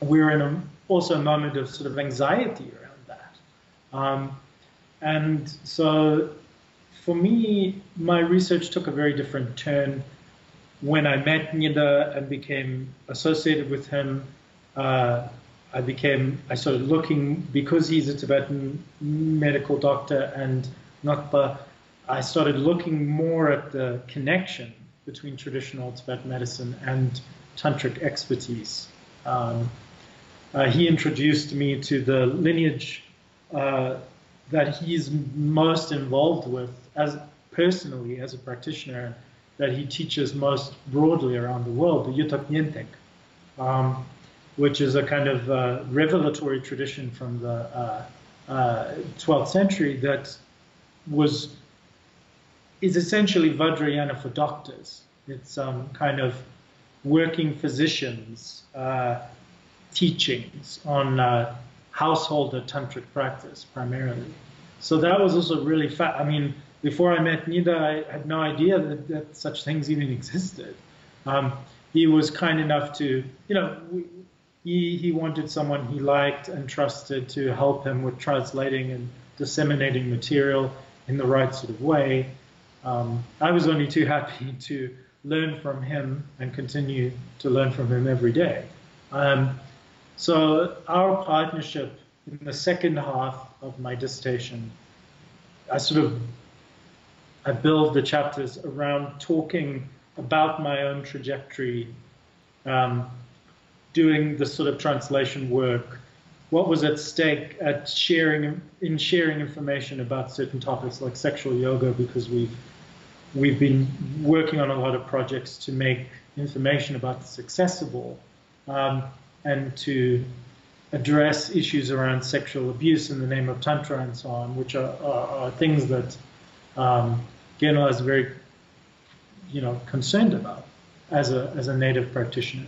we're in a, also a moment of sort of anxiety around that. Um, and so for me, my research took a very different turn when I met Nida and became associated with him. Uh, I became, I started looking, because he's a Tibetan medical doctor and Ngakpa, I started looking more at the connection between traditional Tibetan medicine and tantric expertise. Um, uh, he introduced me to the lineage uh, that he's most involved with as personally as a practitioner that he teaches most broadly around the world, the Yuthok Nyingtik, um, which is a kind of uh, revelatory tradition from the 12th uh, uh, century that was is essentially Vajrayana for doctors. It's um, kind of working physicians uh, teachings on uh, household tantric practice primarily. So that was also really fat. I mean, before I met Nida, I had no idea that, that such things even existed. Um, he was kind enough to, you know, we, he, he wanted someone he liked and trusted to help him with translating and disseminating material in the right sort of way. Um, I was only too happy to learn from him and continue to learn from him every day. Um, so our partnership in the second half of my dissertation, I sort of I build the chapters around talking about my own trajectory, um, doing the sort of translation work, what was at stake at sharing in sharing information about certain topics like sexual yoga, because we've we've been working on a lot of projects to make information about this accessible um, and to address issues around sexual abuse in the name of tantra and so on, which are, are, are things that um, Geno is very, you know, concerned about as a as a native practitioner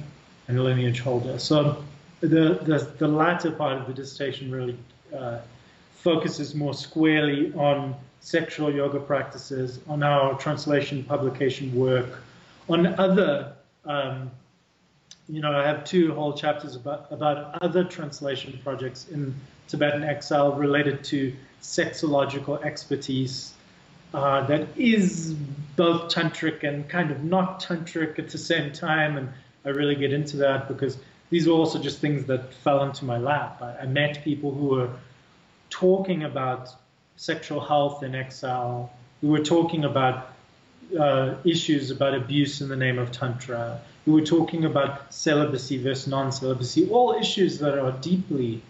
and lineage holder. So the the, the latter part of the dissertation really uh, focuses more squarely on sexual yoga practices, on our translation publication work, on other. Um, you know, I have two whole chapters about about other translation projects in Tibetan exile related to sexological expertise uh, that is both tantric and kind of not tantric at the same time. And I really get into that because these were also just things that fell into my lap. I, I met people who were talking about sexual health in exile, who were talking about uh, issues about abuse in the name of Tantra, who were talking about celibacy versus non celibacy, all issues that are deeply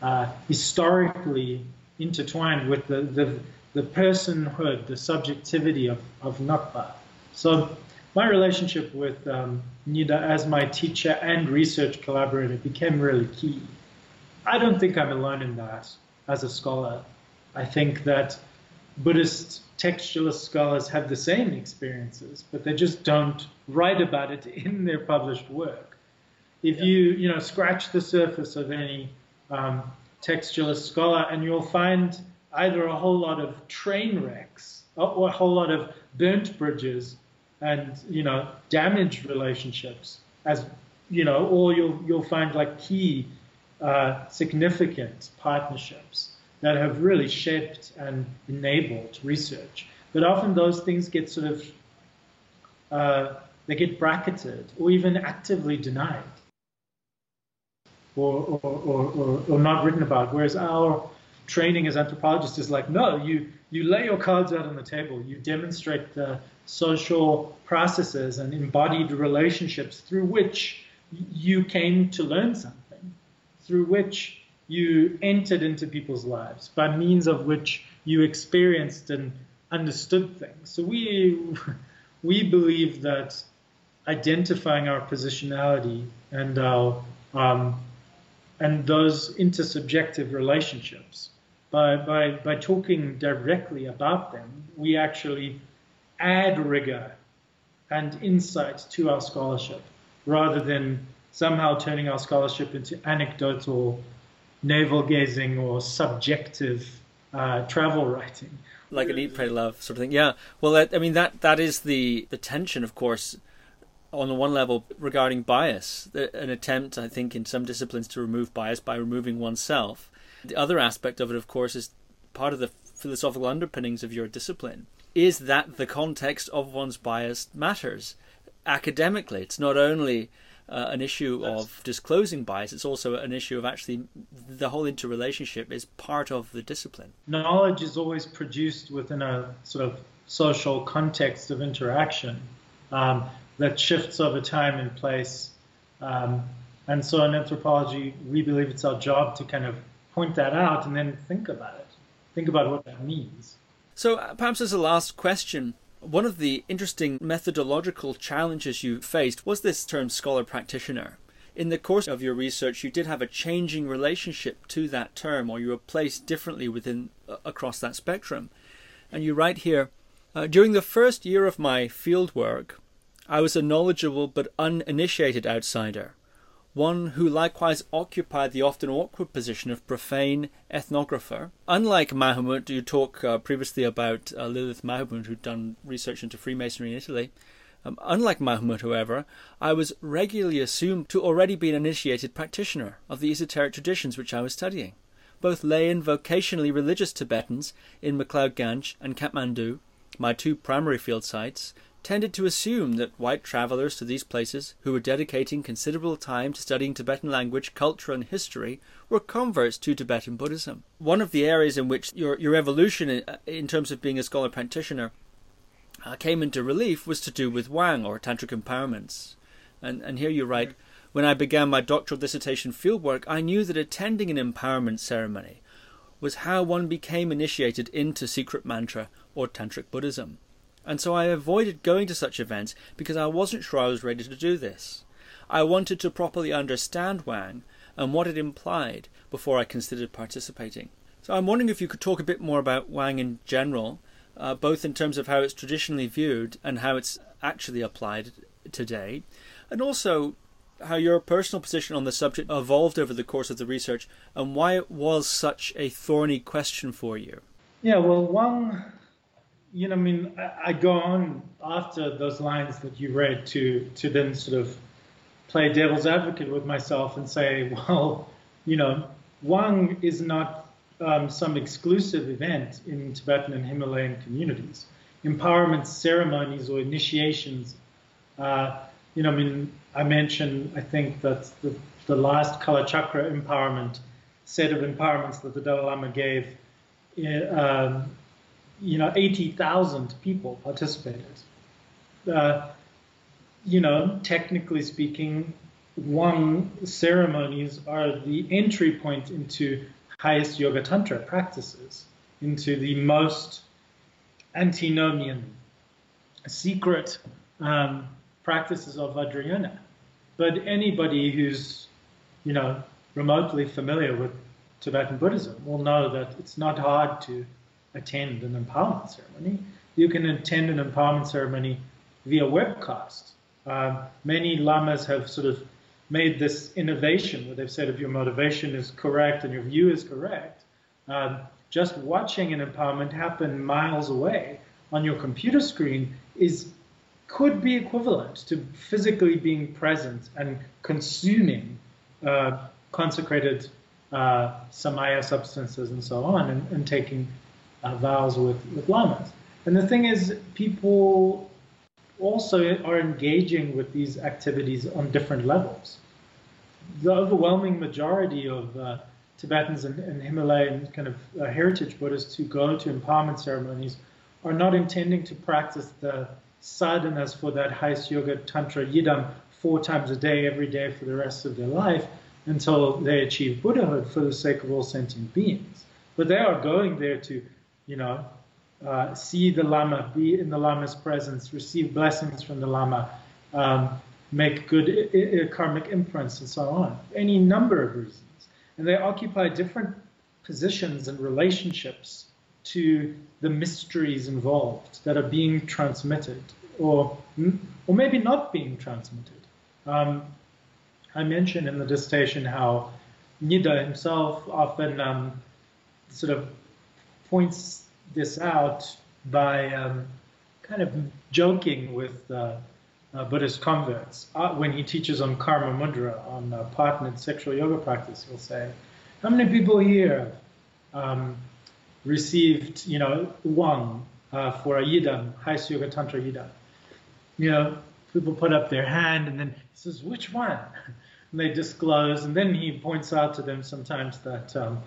uh, historically intertwined with the, the, the personhood, the subjectivity of, of Ngakpa. So my relationship with um, Nida as my teacher and research collaborator became really key. I don't think I'm alone in that as a scholar. I think that Buddhist textualist scholars have the same experiences, but they just don't write about it in their published work. If yeah. you, you know, scratch the surface of any um, textualist scholar, and you'll find either a whole lot of train wrecks or a whole lot of burnt bridges and you know damaged relationships as you know or you'll you'll find like key uh, significant partnerships that have really shaped and enabled research. But often those things get sort of uh, they get bracketed or even actively denied or, or, or, or, not written about. Whereas our training as anthropologists is like, no, you, you lay your cards out on the table, you demonstrate the social processes and embodied relationships through which you came to learn something, through which you entered into people's lives, by means of which you experienced and understood things. So we, we believe that identifying our positionality and our um, and those intersubjective relationships. By, by, by talking directly about them, we actually add rigor and insight to our scholarship rather than somehow turning our scholarship into anecdotal navel gazing or subjective uh, travel writing. Like an eat, pray, love sort of thing. Yeah. Well, I mean that that is the the tension, of course, on the one level regarding bias, an attempt, I think, in some disciplines to remove bias by removing oneself. The other aspect of it, of course, is part of the philosophical underpinnings of your discipline is that the context of one's bias matters. Academically, it's not only uh, an issue of disclosing bias, it's also an issue of actually the whole interrelationship is part of the discipline. Knowledge is always produced within a sort of social context of interaction. Um, that shifts over time and place. Um, And so in anthropology, we believe it's our job to kind of point that out and then think about it. Think about what that means. So uh, perhaps as a last question, one of the interesting methodological challenges you faced was this term scholar practitioner. In the course of your research, you did have a changing relationship to that term, or you were placed differently within uh, across that spectrum. And you write here, uh, during the first year of my field work, I was a knowledgeable but uninitiated outsider, one who likewise occupied the often awkward position of profane ethnographer. Unlike Mahmud, you talk uh, previously about uh, Lilith Mahmud, who'd done research into Freemasonry in Italy. Um, unlike Mahmud, however, I was regularly assumed to already be an initiated practitioner of the esoteric traditions which I was studying. Both lay and vocationally religious Tibetans in McLeod Ganj and Kathmandu, my two primary field sites, tended to assume that white travelers to these places, who were dedicating considerable time to studying Tibetan language, culture, and history, were converts to Tibetan Buddhism. One of the areas in which your, your evolution in, uh, in terms of being a scholar practitioner uh, came into relief was to do with Wang, or Tantric empowerments. And, and here you write, when I began my doctoral dissertation fieldwork, I knew that attending an empowerment ceremony was how one became initiated into secret mantra or Tantric Buddhism and so I avoided going to such events because I wasn't sure I was ready to do this. I wanted to properly understand Wang and what it implied before I considered participating. So I'm wondering if you could talk a bit more about Wang in general, uh, both in terms of how it's traditionally viewed and how it's actually applied today, and also how your personal position on the subject evolved over the course of the research and why it was such a thorny question for you. Yeah, well, Wang you know, I mean, I, go on after those lines that you read to to then sort of play devil's advocate with myself and say, well, you know, Wang is not um, some exclusive event in Tibetan and Himalayan communities. Empowerment ceremonies or initiations, uh, you know, I mean, I mentioned, I think that the, the last Kalachakra empowerment set of empowerments that the Dalai Lama gave um, you know, 80,000 people participated. Uh, you know, technically speaking, Wang ceremonies are the entry point into highest yoga tantra practices, into the most antinomian, secret um, practices of Vajrayana. But anybody who's, you know, remotely familiar with Tibetan Buddhism will know that it's not hard to attend an empowerment ceremony. You can attend an empowerment ceremony via webcast. Um, many lamas have sort of made this innovation where they've said if your motivation is correct and your view is correct, um, just watching an empowerment happen miles away on your computer screen is could be equivalent to physically being present and consuming uh, consecrated uh, samaya substances and so on and, and taking uh, vows with, with lamas. And the thing is, people also are engaging with these activities on different levels. The overwhelming majority of uh, Tibetans and, and, Himalayan kind of uh, heritage Buddhists who go to empowerment ceremonies are not intending to practice the sadhanas for that highest yoga tantra yidam four times a day, every day for the rest of their life until they achieve Buddhahood for the sake of all sentient beings. But they are going there to you know, uh, see the Lama, be in the Lama's presence, receive blessings from the Lama, um, make good I- I- karmic imprints, and so on. Any number of reasons. And they occupy different positions and relationships to the mysteries involved that are being transmitted or, or maybe not being transmitted. Um, I mentioned in the dissertation how Nida himself often um, sort of points this out by um, kind of joking with uh, uh, Buddhist converts. Uh, when he teaches on karma mudra, on uh, partnered sexual yoga practice, he'll say, "How many people here um, received, you know, Wang uh, for a yidam, highest yoga tantra yidam?" You know, people put up their hand, and then he says, "Which one?" And they disclose, and then he points out to them sometimes that. Um,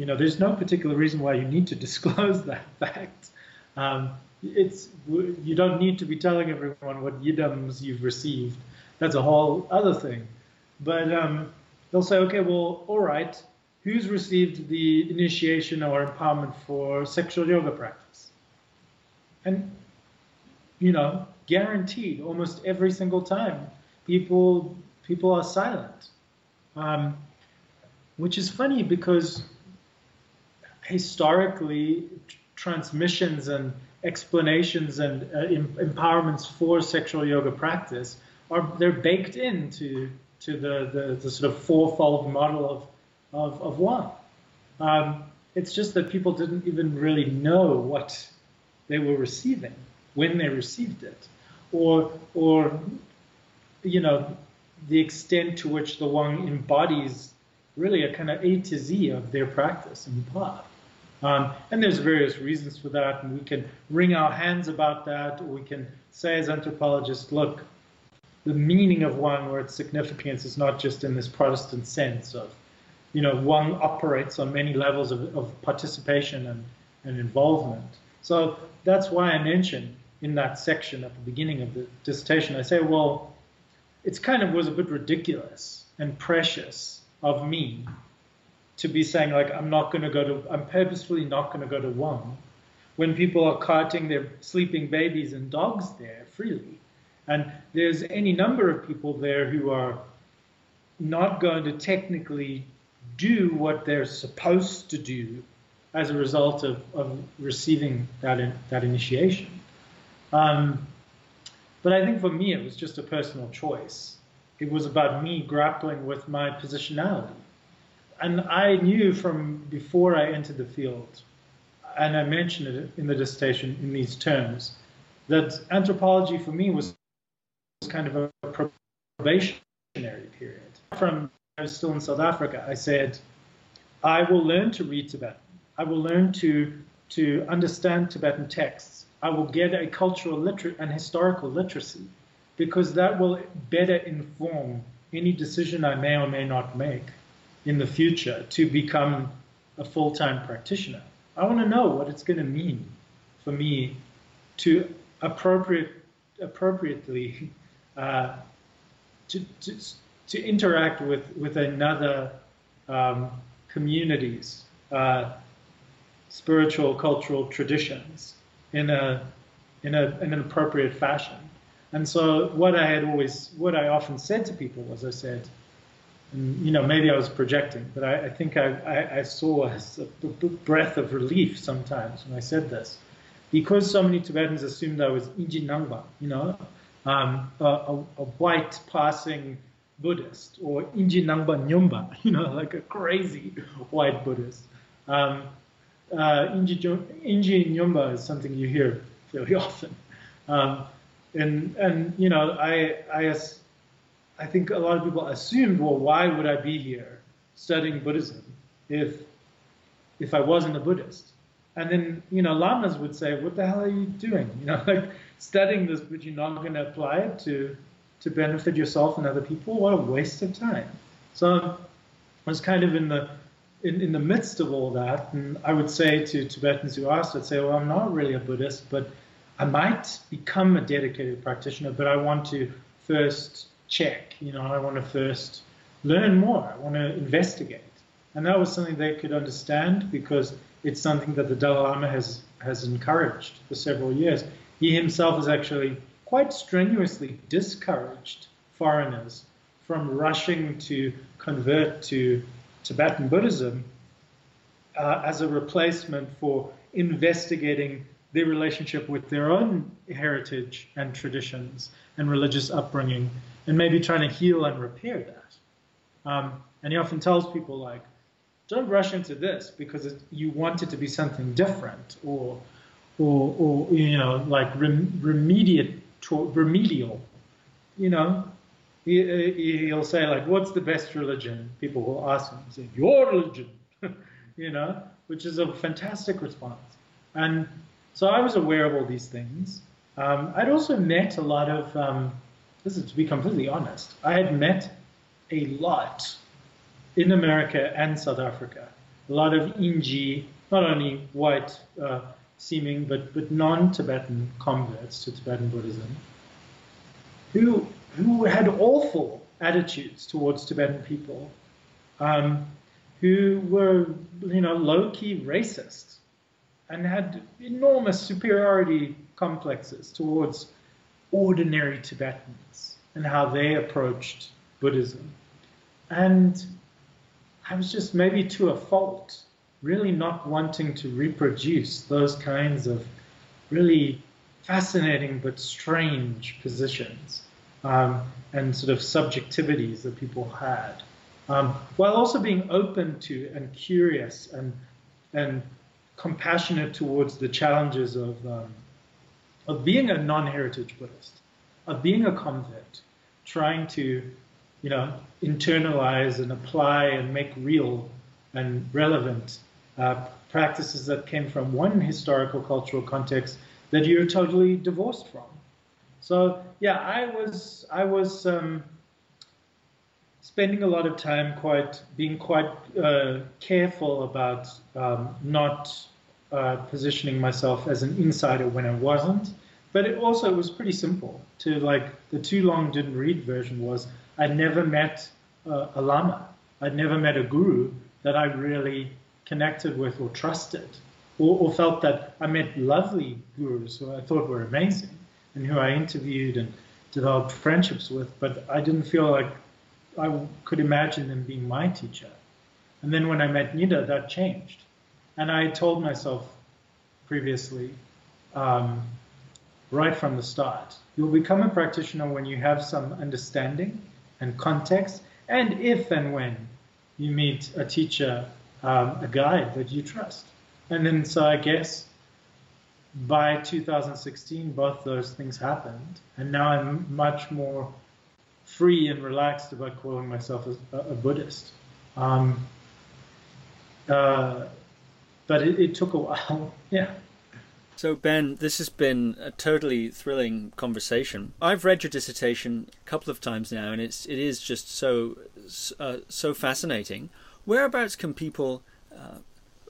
you know, there's no particular reason why you need to disclose that fact. Um, it's you don't need to be telling everyone what yidams you've received. That's a whole other thing. but um, they'll say, okay, well, all right, who's received the initiation or empowerment for sexual yoga practice? And, you know, guaranteed almost every single time, people people are silent. Um, which is funny because historically, transmissions and explanations and uh, em empowerments for sexual yoga practice are they're baked into to the, the, the sort of fourfold model of of, of Wang. Um, it's just that people didn't even really know what they were receiving when they received it, or or you know the extent to which the Wang embodies really a kind of A to Z of their practice and path. Um, and there's various reasons for that, and we can wring our hands about that, or we can say as anthropologists, look, the meaning of Wang or its significance is not just in this Protestant sense of, you know, Wang operates on many levels of, of participation and, and involvement. So that's why I mentioned in that section at the beginning of the dissertation, I say, well, it's kind of was a bit ridiculous and precious of me to be saying like I'm not going to go to I'm purposefully not going to go to Wang when people are carting their sleeping babies and dogs there freely and there's any number of people there who are not going to technically do what they're supposed to do as a result of, of receiving that in, that initiation. Um, but I think for me it was just a personal choice. It was about me grappling with my positionality and I knew from before I entered the field, and I mentioned it in the dissertation in these terms, that anthropology for me was kind of a probationary period. From I was still in South Africa, I said, I will learn to read Tibetan. I will learn to to understand Tibetan texts. I will get a cultural liter- and historical literacy because that will better inform any decision I may or may not make in the future to become a full-time practitioner. I want to know what it's going to mean for me to appropriate, appropriately uh, to, to, to, interact with, with another um, community's uh, spiritual, cultural traditions in, a, in, a, in an appropriate fashion. And so what I had always, what I often said to people was I said, and, you know, maybe I was projecting, but I, I think I, I, I saw a, a, breath of relief sometimes when I said this, because so many Tibetans assumed I was Inji Nangba, you know, um, a, a, a, white passing Buddhist, or Inji Nangba Nyumba, you know, like a crazy white Buddhist. Um, uh, Inji, Inji Nyumba is something you hear very often. Um, and, and, you know, I, I, I think a lot of people assumed, well, why would I be here studying Buddhism if if I wasn't a Buddhist? And then, you know, lamas would say, what the hell are you doing? You know, like studying this, but you're not going to apply it to to benefit yourself and other people. What a waste of time. So I was kind of in the in, in the midst of all that, and I would say to Tibetans who asked, I'd say, well, I'm not really a Buddhist, but I might become a dedicated practitioner, but I want to first check. You know, I want to first learn more. I want to investigate. And that was something they could understand because it's something that the Dalai Lama has, has encouraged for several years. He himself has actually quite strenuously discouraged foreigners from rushing to convert to Tibetan Buddhism uh, as a replacement for investigating their relationship with their own heritage and traditions and religious upbringing and maybe trying to heal and repair that. Um, and he often tells people like, don't rush into this because it, you want it to be something different or, or, or you know, like rem, remediate, remedial. You know, he, he'll say like, what's the best religion? People will ask him, say, your religion, you know, which is a fantastic response. And so I was aware of all these things. Um, I'd also met a lot of um, this is to be completely honest, I had met a lot in America and South Africa. A lot of Inji, not only white uh, seeming, but, but non-Tibetan converts to Tibetan Buddhism, who, who had awful attitudes towards Tibetan people um, who were, you know, low key racist and had enormous superiority complexes towards ordinary Tibetans and how they approached Buddhism. And I was just maybe to a fault, really not wanting to reproduce those kinds of really fascinating but strange positions um, and sort of subjectivities that people had, um, while also being open to and curious and and compassionate towards the challenges of um, of being a non-heritage Buddhist, of being a convert, trying to, you know, internalize and apply and make real and relevant uh, practices that came from one historical cultural context that you're totally divorced from. So yeah, I was I was um, spending a lot of time quite being quite uh, careful about um, not uh, positioning myself as an insider when I wasn't. But it also was pretty simple. To like the too long didn't read version was I never met uh, a lama. I'd never met a guru that I really connected with or trusted, or, or felt that I met lovely gurus who I thought were amazing and who I interviewed and developed friendships with, but I didn't feel like I could imagine them being my teacher. And then when I met Nida, that changed. And I told myself previously, um, right from the start, you'll become a practitioner when you have some understanding and context, and if and when you meet a teacher, um, a guide that you trust. And then, so I guess by 2016, both those things happened, and now I'm much more free and relaxed about calling myself a, a Buddhist. Um, uh, but it, it, took a while. yeah. So, Ben, this has been a totally thrilling conversation. I've read your dissertation a couple of times now, and it's it is just so uh, so fascinating. Whereabouts can people uh,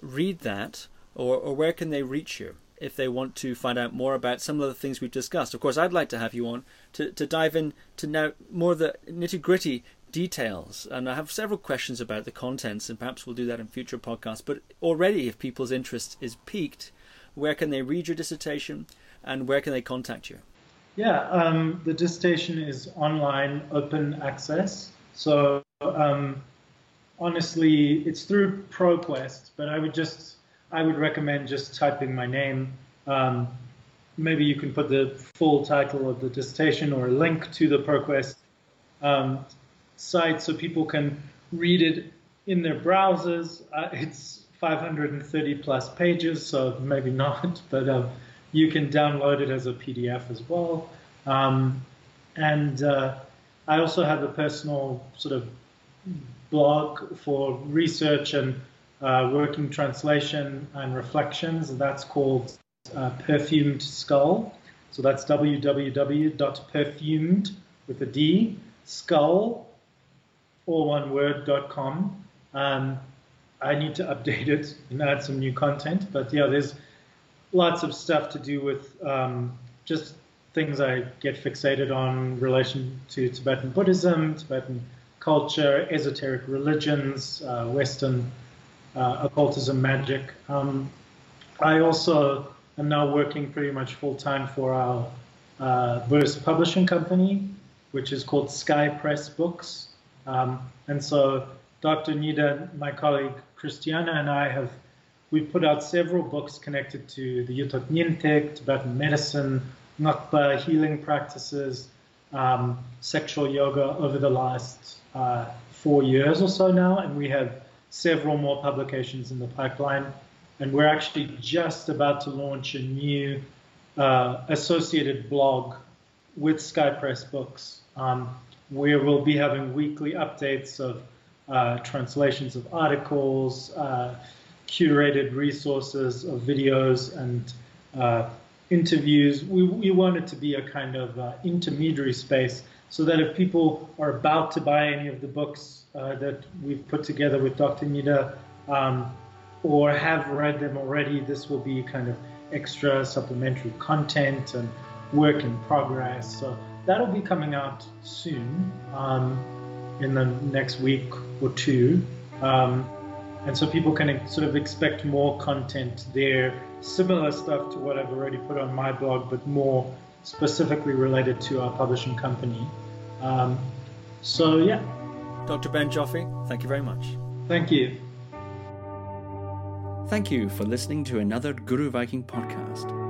read that, or, or where can they reach you? if they want to find out more about some of the things we've discussed. Of course, I'd like to have you on to, to dive in to now more the nitty gritty details. And I have several questions about the contents, and perhaps we'll do that in future podcasts. But already, if people's interest is piqued, where can they read your dissertation and where can they contact you? Yeah, um, the dissertation is online, open access. So um, honestly, it's through ProQuest, but I would just I would recommend just typing my name. Um, maybe you can put the full title of the dissertation or a link to the ProQuest um, site so people can read it in their browsers. Uh, it's 530 plus pages, so maybe not, but uh, you can download it as a PDF as well. Um, and uh, I also have a personal sort of blog for research and uh, working translation and reflections. That's called uh, Perfumed Skull. So that's www.perfumed with a D skull all one. Um, I need to update it and add some new content, but yeah, there's lots of stuff to do with um, just things I get fixated on relation to Tibetan Buddhism, Tibetan culture, esoteric religions, uh, Western uh, occultism, magic. Um, I also am now working pretty much full time for our uh, Buddhist publishing company, which is called Sky Press Books. Um, and so Dr. Nida, my colleague Christiana, and I have we put out several books connected to the Yuthok Nyingtik, Tibetan medicine, Ngakpa healing practices, um, sexual yoga over the last uh, four years or so now, and we have several more publications in the pipeline. And we're actually just about to launch a new uh, associated blog with Sky Press Books, um, where we'll be having weekly updates of uh, translations of articles, uh, curated resources of videos and uh, interviews. We, we want it to be a kind of uh, intermediary space so that if people are about to buy any of the books uh, that we've put together with Dr. Nida um, or have read them already, this will be kind of extra supplementary content and work in progress. So that'll be coming out soon. Um, in the next week or two. Um, and so people can sort of expect more content there, similar stuff to what I've already put on my blog, but more specifically related to our publishing company. Um, so, yeah. Dr. Ben Joffe, thank you very much. Thank you. Thank you for listening to another Guru Viking podcast.